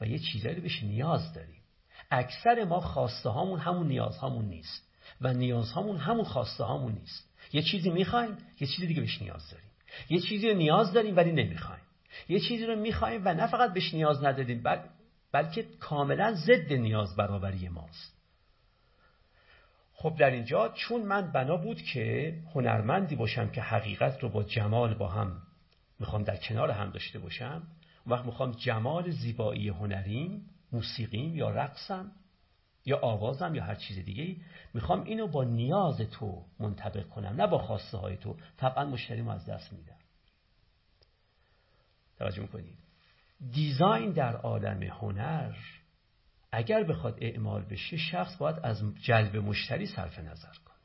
و یه چیزایی رو بهش نیاز داریم. اکثر ما خواسته هامون همون نیاز هامون نیست و نیاز هامون همون خواسته هامون نیست. یه چیزی می‌خوایم یه چیزی دیگه بهش نیاز داریم. یه چیزی رو نیاز داریم ولی نمی‌خوایم. یه چیزی رو می‌خوایم و نه فقط بهش نیاز نداریم بل... بلکه کاملا ضد نیاز برابری ماست. خب در اینجا چون من بنا بود که هنرمندی باشم که حقیقت رو با جمال با هم می‌خوام در کنار هم داشته باشم وقت می‌خوام جمال زیبایی هنریم موسیقیم یا رقصم یا آوازم یا هر چیز دیگه می‌خوام اینو با نیاز تو منطبق کنم نه با خواسته های تو. طبعا مشتریم از دست میدم. توجه می‌کنید دیزاین در عالم هنر اگر بخواد اعمال بشه شخص باید از جلب مشتری صرف نظر کنه.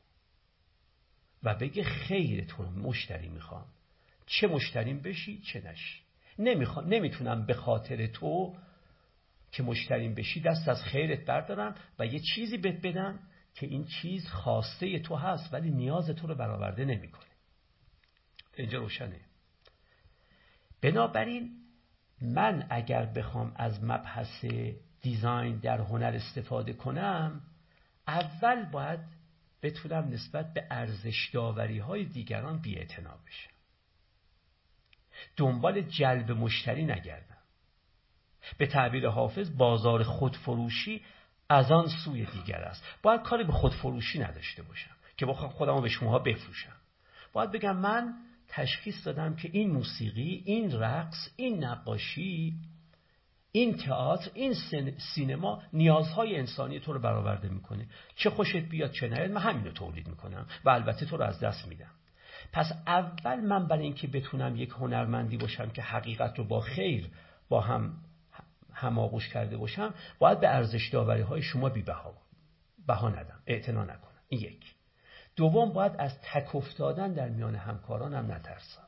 و بگه خیر تو مشتری می‌خوام. چه مشتریم بشی چه نشی. نمی‌خوام نمی‌تونم به خاطر تو که مشتریم بشی دست از خیرت بردارم و یه چیزی بهت بدم که این چیز خواسته تو هست ولی نیاز تو رو برآورده نمی‌کنه. اینجا روشنه. بنابراین من اگر بخوام از مبحث دیزاین در هنر استفاده کنم اول باید بتونم نسبت به ارزش داوری های دیگران بی بشم. دنبال جلب مشتری نگردم. به تعبیر حافظ بازار خودفروشی از آن سوی دیگر است. باید کاری به خودفروشی نداشته باشم که بخوام خودمو به شما بفروشم. باید بگم من تشخیص دادم که این موسیقی این رقص این نقاشی این تئاتر این سینما نیازهای انسانی تو رو برآورده می‌کنه. چه خوشت بیاد چه نیاد من همینو تولید می‌کنم و البته تو رو از دست میدم. پس اول من برای اینکه بتونم یک هنرمندی باشم که حقیقت رو با خیر با هم هماغوش کرده باشم باید به ارزش داوری های شما بی بها بها ندم اعتنا نکنم. این یک. دوم باید از تک افتادن در میان همکارانم نترسم.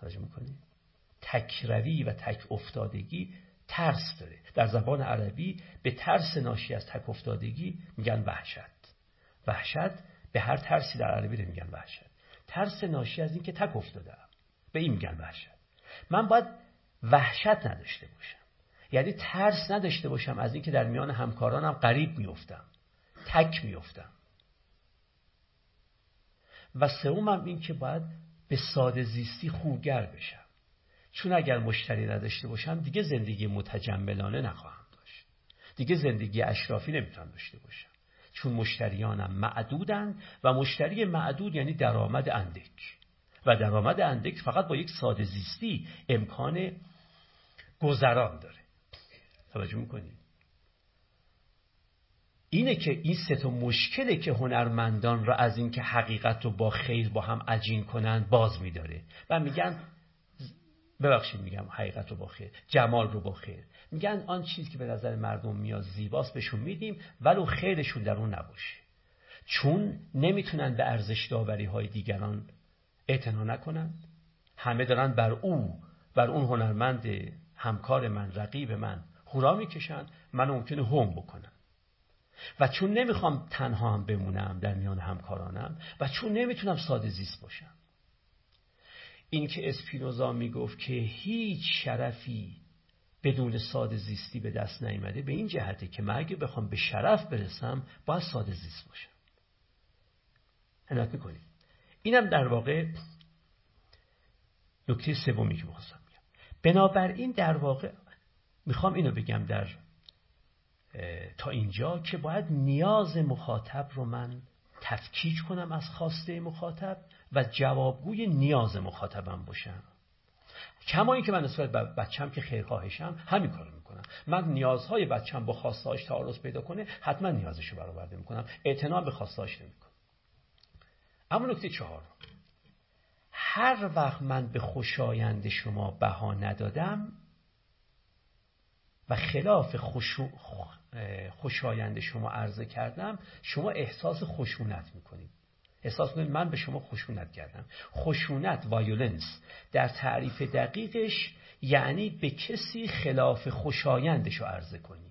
توجه می‌کنی؟ تکروی و تک افتادگی ترس داره. در زبان عربی به ترس ناشی از تک افتادگی میگن وحشت. وحشت به هر ترسی در عربی میگن وحشت. ترس ناشی از اینکه تک افتاده به این میگن وحشت. من باید وحشت نداشته باشم. یعنی ترس نداشته باشم از اینکه در میان همکارانم قریب میفتم تک میفتم و سومم این که باید به ساده زیستی خوگر بشم. چون اگر مشتری نداشته باشم دیگه زندگی متجملانه نخواهم داشت. دیگه زندگی اشرافی نمی‌تونم داشته باشم. چون مشتریانم معدودن و مشتری معدود یعنی درآمد اندک. و درآمد اندک فقط با یک ساده زیستی امکان گذران داره. توجه می‌کنید اینه که این سه تا مشکله که هنرمندان را از اینکه حقیقت رو با خیر با هم عجین کنند باز میداره. و میگن ببخشید میگم حقیقت رو با خیر جمال رو با خیر. میگن آن چیزی که به نظر مردم میاد زیباست بهشون میدیم ولو خیرشون در اون نباشه. چون نمی‌تونن به ارزش داوری های دیگران اعتنا نکنند همه دارن بر او بر اون هنرمند همکار من رقیب من هورا می‌کشن من ممکنه هم بکنم و چون نمی‌خوام تنها هم بمونم در میان همکارانم و چون نمی‌تونم ساده زیست باشم. این که اسپینوزا می‌گفت که هیچ شرفی بدون ساده زیستی به دست نیامده به این جهته که من اگه بخوام به شرف برسم باید ساده زیست باشم. عنایت می‌کنیم اینم در واقع نکته سومی که می‌خواستم بگم بنابراین در واقع می‌خوام اینو بگم در تا اینجا که باید نیاز مخاطب رو من تفکیک کنم از خواسته مخاطب و جوابگوی نیاز مخاطبم باشم. کما اینکه من نسبت به بچم که خیرخواهشم همین کارو می‌کنم. من نیازهای بچم با خواستهاش تعارض پیدا کنه حتما نیازشو برآورده می‌کنم. اعتنا به خواستهاش نمی‌کنم. اما نکته چهار هر وقت من به خوشایند شما بها ندادم و خلاف خوشایند شما عرضه کردم شما احساس خشونت می‌کنید. احساس کنید من به شما خشونت کردم. خشونت وایولنس در تعریف دقیقش یعنی به کسی خلاف خوشایندش رو عرضه کنیم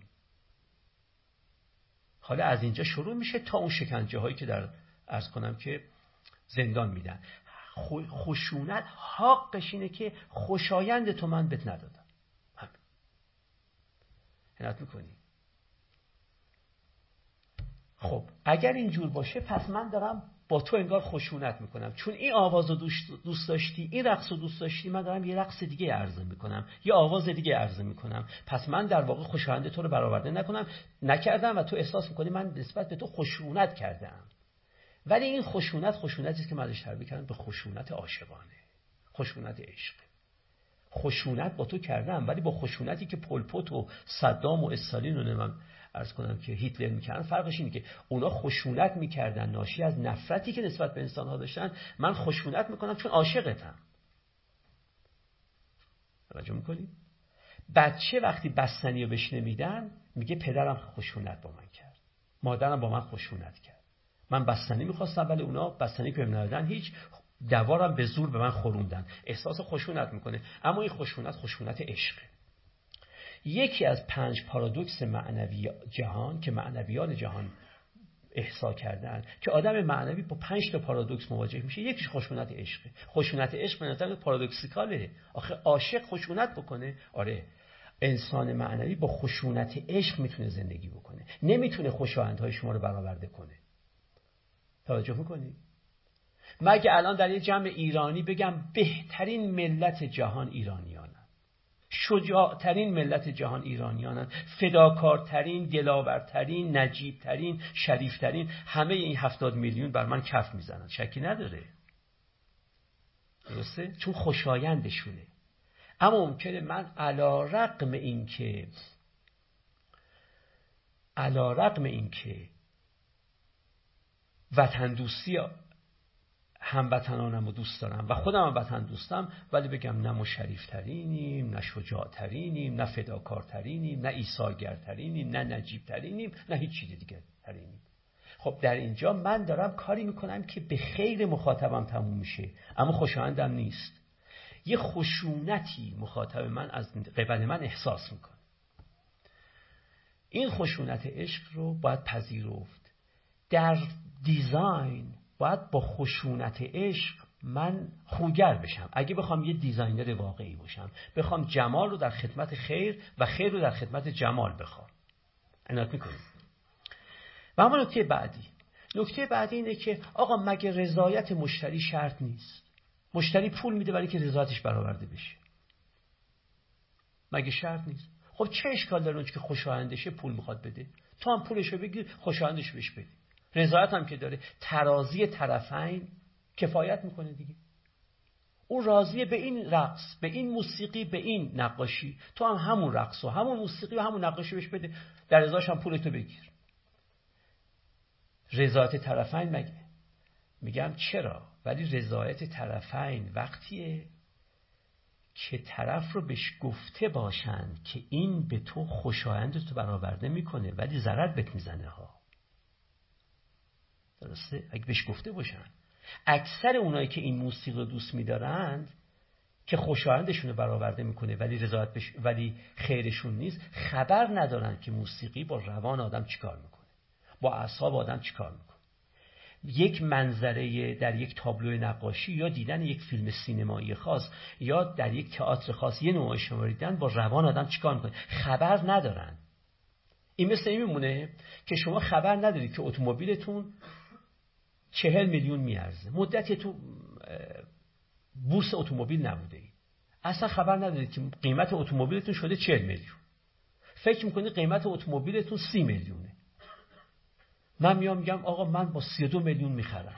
حالا از اینجا شروع میشه تا اون شکنجه هایی که در ارز کنم که زندان میدن. خشونت حقش اینه که خوشایند تو من بهت ندادم. همین. عنایت می‌کنی؟ خب اگر اینجور باشه پس من دارم با تو انگار خشونت می‌کنم. چون این آواز رو دوست داشتی این رقص رو دوست داشتی من دارم یه رقص دیگه عرضه می‌کنم. یه آواز دیگه عرضه می‌کنم. پس من در واقع خوشایند تو رو برآورده نکنم. نکردم و تو احساس می‌کنی من نسبت به تو خشونت کردم ولی این خشونت خشونتی که من ازش تعبیر کردم به خشونت عاشقانه. خشونت عشق. خشونت با تو کردم ولی با خشونتی که پلپوت و صدام و استالین رو نمیم ارز کنم که هیتلر می‌کردن فرقش اینه که اونا خشونت می‌کردن ناشی از نفرتی که نسبت به انسان ها داشتن من خشونت می‌کنم چون عاشقتم. توجه می‌کنی؟ بچه وقتی بستنی رو بهش نمیدن میگه پدرم خشونت با من کرد. مادرم با من خشونت کرد. من بستنی می‌خواستم ولی اونا بستنی که ندادن. هیچ دوارم به زور به من خوروندن احساس خشونت می‌کنه. اما این خشونت خشونت عشقه یکی از پنج پارادوکس معنوی جهان که معنویان جهان احسا کردن که آدم معنوی با پنج تا پارادوکس مواجه میشه یکیش خشونت عشقه خشونت عشق به نظر پارادوکسیکاله. آخه عاشق خشونت بکنه. آره. انسان معنوی با خشونت عشق می‌تونه زندگی بکنه. نمی‌تونه خوشایندهای شما رو برآورده کنه. توجه می‌کنی مگه الان در یه جمع ایرانی بگم بهترین ملت جهان ایرانیانن. شجاعترین ملت جهان ایرانیانن. فداکارترین دلاورترین نجیبترین شریفترین همه این هفتاد میلیون بر من کف می‌زنن. شکی نداره. درسته؟ چون خوشایندشونه. اما ممکنه من علا رقم این که علا رقم این که وطن دوستی هموطنانم رو دوست دارم و خودم هم وطن دوستم ولی بگم نه ما شریفترینیم نه شجاعترینیم نه فداکارترینیم نه ایثارگرترینیم نه نجیبترینیم نه هیچ چیز دیگه ترینیم خب در اینجا من دارم کاری می‌کنم که به خیر مخاطبم تموم میشه اما خوشایندم نیست. یه خشونتی مخاطب من از قبل من احساس می‌کنه. این خشونت عشق رو باید پذیرفت. در design باید با خشونت عشق من خوگر بشم. اگه بخوام یه designer واقعی باشم بخوام جمال رو در خدمت خیر و خیر رو در خدمت جمال بخوام. عنایت می‌کنیم و اما نکته بعدی. نکته بعدی اینه که آقا مگه رضایت مشتری شرط نیست؟ مشتری پول میده برای که رضایتش برآورده بشه. مگه شرط نیست؟ خب چه اشکال داره که خوشایندشه پول می‌خواد بده؟ تو هم پولشو بگیر خوشایندش بهش بده. رضایت هم که داره. ترازی طرفین کفایت می‌کنه دیگه. او راضیه به این رقص به این موسیقی به این نقاشی. تو هم همون رقص و همون موسیقی و همون نقاشی بهش بده. در ازاش هم پولتو بگیر. رضایت طرفین مگه؟ میگم چرا؟ ولی رضایت طرفین وقتیه که طرف رو بهش گفته باشند که این به تو خوشایند تو برآورده می‌کنه ولی ضرر بهت می‌زنه ها. درسته؟ اگه بهش گفته باشن. اکثر اونایی که این موسیقی رو دوست میدارند که خوشایندشون رو برآورده می‌کنه ولی رضایت بش... ولی خیرشون نیست خبر ندارن که موسیقی با روان آدم چیکار می‌کنه. با اعصاب آدم چیکار می‌کنه. یک منظره در یک تابلو نقاشی یا دیدن یک فیلم سینمایی خاص یا در یک تئاتر خاص یه نوع دیدن با روان آدم چیکار می‌کنه؟ خبر ندارن. این مثل این میمونه که شما خبر ندارید که اتومبیلتون چهل میلیون میارزه. مدتی تو بورس اتومبیل نبوده اید اصلا خبر ندارید که قیمت اتومبیلتون شده چهل میلیون. فکر می‌کنید قیمت اتومبیلتون سی میلیونه. من میام میگم آقا من با سی دو میلیون می‌خرم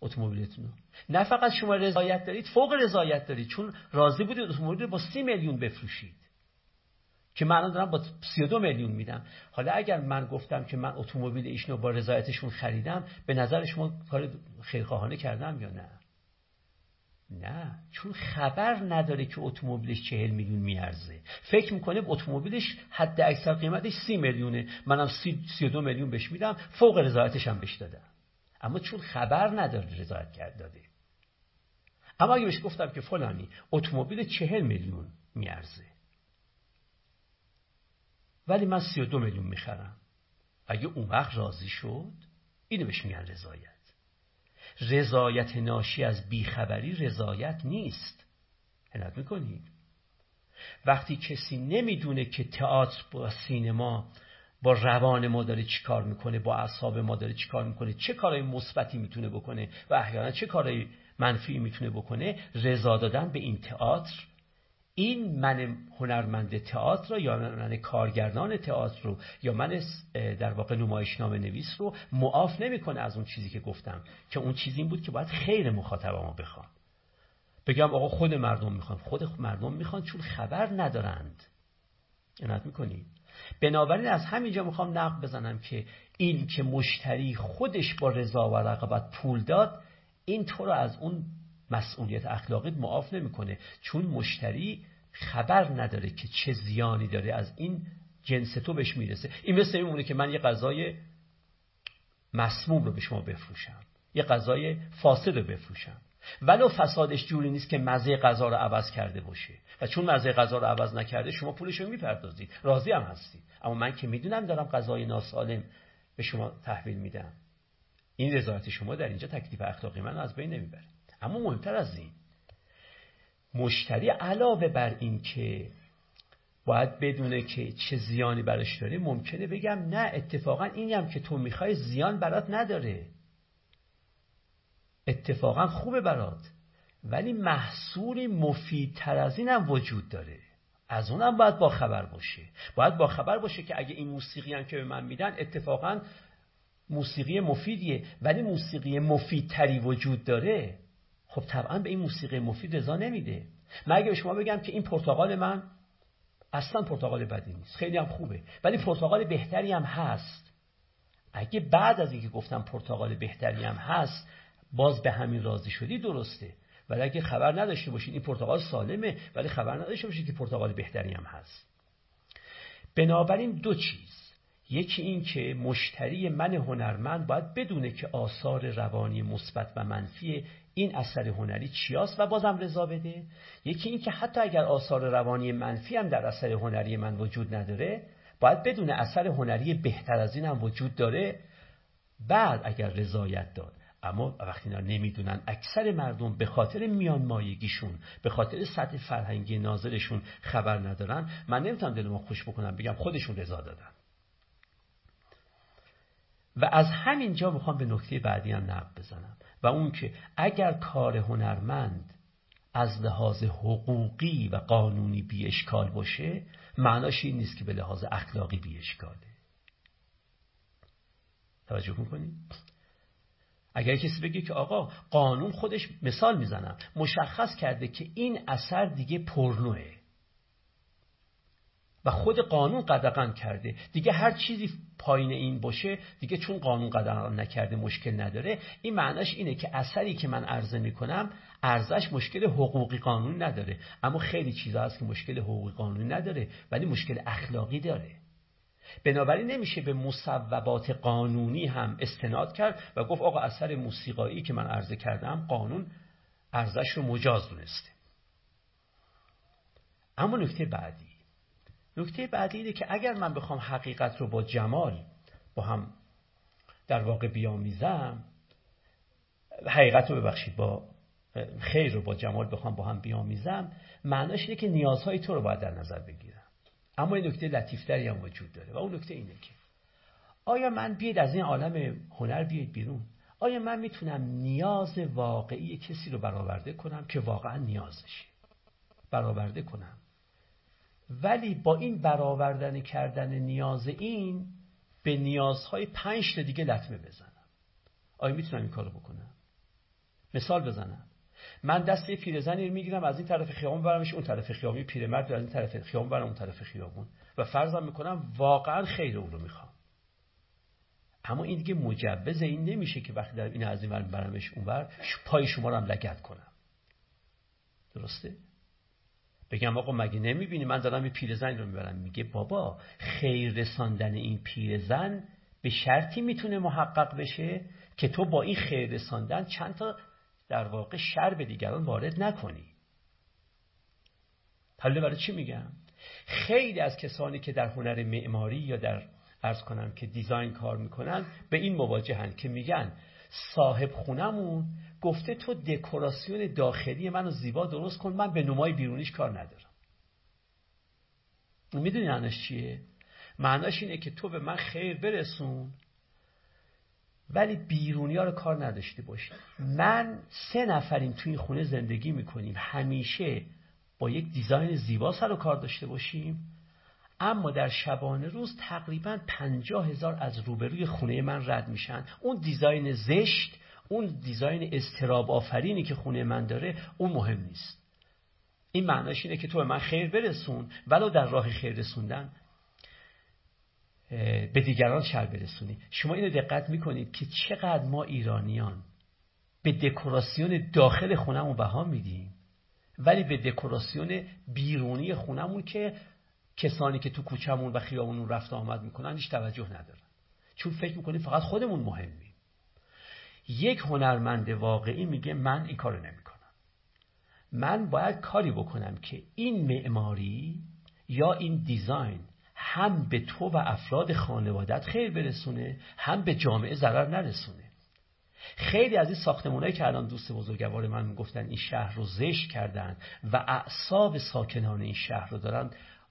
اتومبیلتون نه فقط شما رضایت دارید فوق رضایت دارید. چون راضی بودید اتومبیل با سی میلیون بفروشید. که من دارم با 32 میلیون میدم. حالا اگر من گفتم که من اتومبیل ایشونو با رضایتشون خریدم به نظر شما کار خیرخواهانه کردم یا نه؟ نه. چون خبر نداره که اتومبیلش چهل میلیون میارزه. فکر می‌کنه اتومبیلش حد اکثر قیمتش سی میلیونه. منم سی, سی دو میلیون بهش میدم فوق رضایتش هم بهش دادم. اما چون خبر نداره رضایت کرد داده. اما اگه بهش گفتم که فلانی اتومبیل چهل میلیون میارزه. ولی من سی و دو میلیون می‌خرم. اگه اون وقت راضی شد اینو بهش میگن رضایت. رضایت ناشی از بیخبری رضایت نیست. عنایت می‌کنید. وقتی کسی نمی‌دونه که تئاتر با سینما با روان ما داره چیکار می‌کنه با اعصاب ما داره چیکار می‌کنه چه کارهای مثبتی می‌تونه بکنه و احیانا چه کارهای منفی می‌تونه بکنه رضا دادن به این تئاتر این من هنرمند تئاتر رو یا من کارگردان تئاتر رو یا من در واقع نمایشنامه نویس رو معاف نمی‌کنه از اون چیزی که گفتم که اون چیزی بود که باید خیر مخاطبمو بخوام بگم آقا خود مردم می‌خوان. خود مردم می‌خوان چون خبر ندارند. عنایت می‌کنی؟ بنابراین از همینجا می‌خوام نقد بزنم که این که مشتری خودش با رضا و رقابت پول داد این تو رو از اون مسئولیت اخلاقی معاف نمی‌کنه. چون مشتری خبر نداره که چه زیانی داره از این جنس تو بهش می‌رسه. این مثل این که من یه غذای مسموم رو به شما بفروشم. یه غذای فاسد رو بفروشم. ولو فسادش جوری نیست که مزه غذا رو عوض کرده باشه. و چون مزه غذا رو عوض نکرده شما پولش رو می‌پردازید. راضی هم هستید. اما من که می‌دونم دارم غذای ناسالم به شما تحویل میدم. این رضایت شما در اینجا تکلیف اخلاقی من از بین نمی‌بره. اما مهمتر از این مشتری علاوه بر این که باید بدونه که چه زیانی براش داره ممکنه بگم نه اتفاقا اینی هم که تو می‌خوای زیان برات نداره. اتفاقا خوبه برات ولی محصولی مفیدتر از این هم وجود داره. از اونم باید با خبر باشه. باید با خبر باشه که اگه این موسیقی هم که به من میدن اتفاقا موسیقی مفیدیه. ولی موسیقی مفیدتری وجود داره خب طبعا به این موسیقی مفید رضا نمیده. من اگه به شما بگم که این پرتغال من اصلا پرتغال بدی نیست. خیلی هم خوبه. ولی پرتغال بهتری هم هست. اگه بعد از اینکه گفتم پرتغال بهتری هم هست باز به همین راضی شدی درسته. ولی اگه خبر نداشته باشید این پرتغال سالمه ولی خبر نداشته باشید که پرتغال بهتری هم هست. بنابراین دو چیز. یکی این که مشتری من هنرمند باید بدونه که آثار روانی مثبت و منفی این اثر هنری چیاست و بازم رضا بده؟ یکی این که حتی اگر آثار روانی منفی هم در اثر هنری من وجود نداره باید بدونه اثر هنری بهتر از این هم وجود داره. بعد اگر رضایت داد. اما وقتی اینا نمی‌دونن اکثر مردم به خاطر میان مایگیشون به خاطر سطح فرهنگی ناظرشون خبر ندارن. من نمی‌تونم دلمو خوش بکنم بگم خودشون رضا دادن. و از همین جا می‌خوام به نکته بعدی هم نقد بزنم. و اون که اگر کار هنرمند از لحاظ حقوقی و قانونی بی اشکال باشه معناش این نیست که به لحاظ اخلاقی بی اشکاله توجه می‌کنید اگر کسی بگه که آقا قانون خودش مثال می‌زنم مشخص کرده که این اثر دیگه پرنوه. و خود قانون قدغن کرده. دیگه هر چیزی پایین این باشه دیگه چون قانون قدغن نکرده مشکل نداره. این معناش اینه که اثری که من عرضه می‌کنم ارزش مشکل حقوقی قانونی نداره. اما خیلی چیزا هست که مشکل حقوقی قانونی نداره ولی مشکل اخلاقی داره. بنابراین نمیشه به مصوبات قانونی هم استناد کرد و گفت آقا اثر موسیقایی که من عرضه کردم قانون ارزش رو مجاز دونسته. اما نکته بعدی. نکته بعدی اینه که اگر من بخوام حقیقت رو با جمال با هم در واقع بیامیزم حقیقت رو ببخشید با خیر رو با جمال بخوام با هم بیامیزم معناش اینه که نیازهای تو رو باید در نظر بگیرم. اما این نکته لطیفتری هم وجود داره و اون نکته اینه که آیا من بیاید از این عالم هنر بیاید بیرون؟ آیا من می‌تونم نیاز واقعی کسی رو برآورده کنم که واقعا نیازشه؟ برآورده کنم. ولی با این برآوردن کردن نیاز این به نیازهای پنج تا دیگه لطمه بزنم. آیا می‌تونم این کارو بکنم؟ مثال بزنم. من دست یه پیرزنی می‌گیرم از این طرف خیابون برمش اون طرف خیابون. پیرمرد از این طرف خیابون برم اون طرف خیابون. و فرضم می‌کنم واقعا خیر اون رو می‌خوام. اما این دیگه مجوز این نمیشه که وقتی در این از این برمش اونور پای شما رو هم لگت کنم. درسته؟ بگم آقا مگه نمی‌بینی؟ من دارم یه پیرزن رو می‌برم. میگه بابا خیر رساندن این پیرزن به شرطی می‌تونه محقق بشه که تو با این خیر رساندن چند تا در واقع شر به دیگران وارد نکنی. حالا برای چی میگم؟ خیلی از کسانی که در هنر معماری یا در ارز کنم که دیزاین کار می‌کنن به این مواجهن که میگن صاحب خونمون گفته تو دکوراسیون داخلی منو زیبا درست کن من به نمای بیرونیش کار ندارم. می‌دونی معناش چیه؟ معناش اینه که تو به من خیر برسون ولی بیرونی ها رو کار نداشته باشی. من سه نفریم توی این خونه زندگی می‌کنیم. همیشه با یک دیزاین زیبا سر و کار داشته باشیم. اما در شبانه روز تقریبا پنجاه هزار از روبروی خونه من رد میشن. اون دیزاین زشت اون دیزاین استراب آفرینی که خونه من داره اون مهم نیست. این معناش اینه که تو به من خیر برسون ولو در راه خیر رسوندن به دیگران شر برسونی. شما اینو دقت می‌کنید که چقدر ما ایرانیان به دکوراسیون داخل خونمون بها میدیم ولی به دکوراسیون بیرونی خونمون که کسانی که تو کوچمون و خیابونون رفت آمد می‌کنن هیچ توجه ندارن. چون فکر می‌کنیم فقط خودمون مهمیم. یک هنرمند واقعی میگه من این کارو نمی‌کنم. من باید کاری بکنم که این معماری یا این دیزاین هم به تو و افراد خانوادت خیر برسونه هم به جامعه ضرر نرسونه. خیلی از این ساختمانهایی که الان دوست بزرگوار من می‌گفتن این شهر رو زشت کردن و اعصاب ساکنان این شهر رو دارن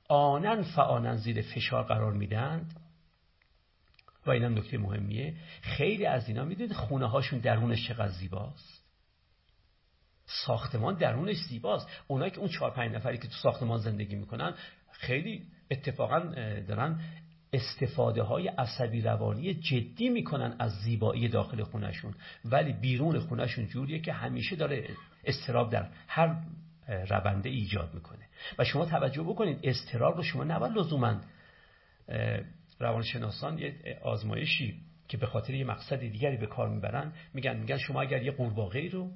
آنن فعانن زیر فشار قرار میدند و اینم نکته مهمیه. خیلی از اینا می‌دونید خونه هاشون درونش چقدر زیباست. ساختمان درونش زیباست. اونایی که اون چهار پنج نفری که تو ساختمان زندگی می‌کنن خیلی اتفاقا دارن استفاده های عصبی روانی جدی می‌کنن از زیبایی داخل خونشون ولی بیرون خونشون جوریه که همیشه داره استراب در هر رونده ایجاد می‌کنه. و شما توجه بکنید استراب رو شما نباید لزوما روانشناسان یه آزمایشی که به خاطر یه مقصد دیگری به کار می‌برن میگن میگن شما اگر یه قورباغه رو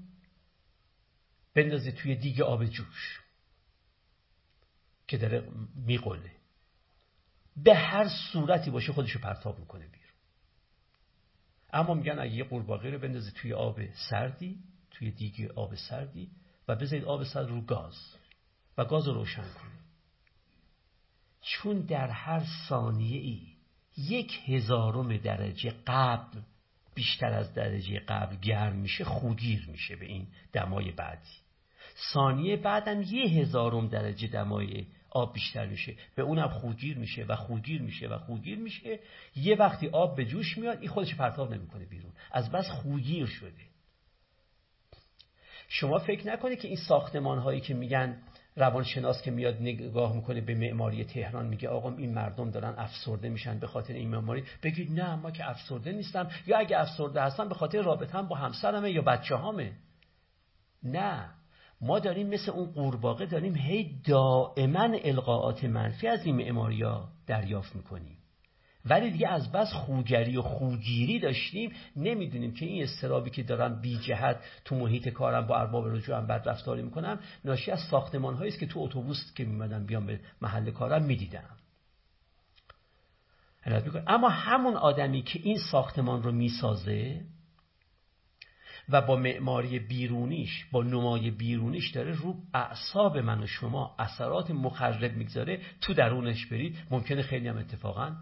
بندازید توی دیگه آب جوش که داره میقله به هر صورتی باشه خودشو پرتاب می‌کنه بیرون. اما میگن اگه یه قورباغه رو بندازید توی آب سردی توی دیگه آب سردی و بذارید آب سرد رو گاز و گاز رو روشن کنید چون در هر ثانیه ای یک هزارم درجه قبل بیشتر از درجه قبل گرم میشه خوگیر میشه به این دمای بعدی. ثانیه بعدم یه هزارم درجه دمای آب بیشتر میشه. به اونم خوگیر میشه و خوگیر میشه و خوگیر میشه. یه وقتی آب به جوش میاد این خودش پرتاب نمی‌کنه بیرون. از بس خوگیر شده. شما فکر نکنید که این ساختمان هایی که میگن روانشناس که میاد نگاه می‌کنه به معماری تهران میگه آقا این مردم دارن افسرده میشن به خاطر این معماری. بگید نه ما که افسرده نیستم. یا اگه افسرده هستم به خاطر رابطه با همسرمه یا بچه هامه نه. ما داریم مثل اون قورباغه داریم هی دائما القاعات منفی از این معماریا دریافت می‌کنیم. ولی دیگه از بس خوگری و خوگیری داشتیم نمی‌دونیم که این استرابی که دارم بی جهت تو محیط کارم با ارباب رجوعم بد رفتاری می‌کنم ناشی از ساختمان است که تو اتوبوس که میمدم بیام به محل کارم می‌دیدم. اما همون آدمی که این ساختمان رو می‌سازه و با معماری بیرونیش با نمای بیرونیش داره رو اعصاب من و شما اثرات مخرب می‌گذاره تو درونش برید. ممکنه خیلی هم اتفاقا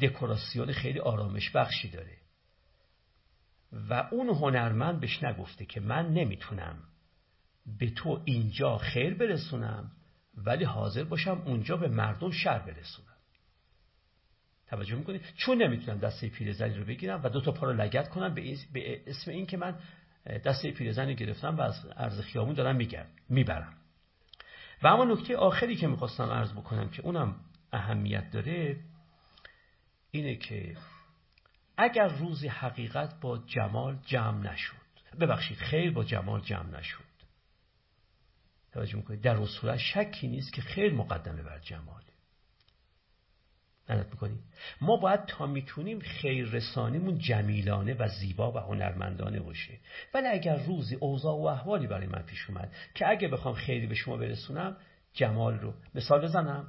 دکوراسیون خیلی آرامش بخشی داره. و اون هنرمند بهش نگفته که من نمی‌تونم به تو اینجا خیر برسونم ولی حاضر باشم اونجا به مردم شر برسونم. توجه می‌کنید چون نمی‌تونم دسته پیرزنی رو بگیرم و دو تا پا رو لگت کنم به اسم این که من دسته پیرزنی گرفتم و از عرض خیامون دارم میگم می‌برم. و اما نکته آخری که می‌خواستم عرض بکنم که اونم اهمیت داره اینه که اگر روز حقیقت با جمال جمع نشد ببخشید خیر با جمال جمع نشد. توجه می‌کنید در صورت شکی نیست که خیر مقدمه بر جمال می‌کنی ما باید تا می‌تونیم خیر رسانیمون جمیلانه و زیبا و هنرمندانه باشه. ولی اگر روزی اوضاع و احوالی برای من پیش اومد که اگه بخوام خیلی به شما برسونم جمال رو مثال بزنم.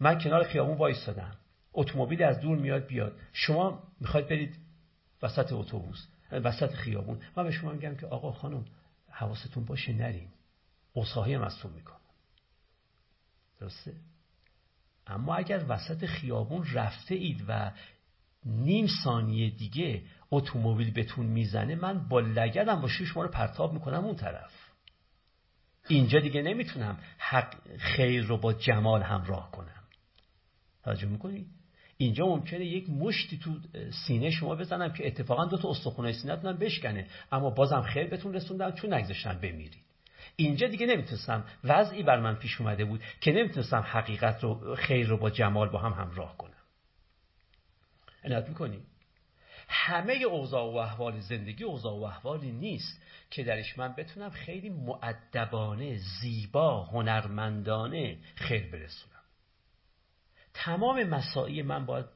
من کنار خیابون وایستادم. اتومبیل از دور میاد بیاد. شما می‌خواید برید وسط اتوبوس وسط خیابون. من به شما میگم که آقا خانم حواستون باشه نرین. اصحاهی هم ازتون می‌کنم. درسته؟ اما اگر وسط خیابون رفته اید و نیم ثانیه دیگه اتومبیل بهتون می‌زنه من با لگدم با شما رو پرتاب می‌کنم اون طرف. اینجا دیگه نمی‌تونم حق خیر رو با جمال همراه کنم. توجه می‌کنی؟ اینجا ممکنه یک مشتی تو سینه شما بزنم که اتفاقا دو تا استخونای سینه‌تون بشکنه. اما بازم خیر بهتون رسوندم چون نگذاشتن بمیرید. اینجا دیگه نمی‌تونستم. وضعی بر من پیش اومده بود که نمی‌تونستم حقیقت رو خیر رو با جمال با هم همراه کنم. عنایت می‌کنی؟ همه اوضاع و احوال زندگی اوضاع و احوالی نیست که درش من بتونم خیلی معدبانه زیبا هنرمندانه خیر برسونم. تمام مساعی من باید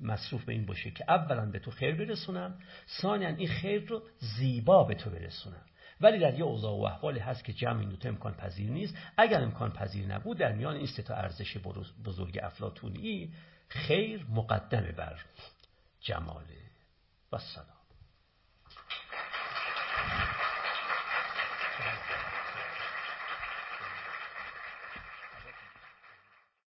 مصروف به این باشه که اولا به تو خیر برسونم ثانیا این خیر رو زیبا به تو برسونم. ولی در یه اوضاع و احوالی هست که جمع این دوتا امکان پذیر نیست. اگر امکان پذیر نبود در میان این تا ارزش بزرگ افلاتونی خیر مقدمه بر جماله. و سلام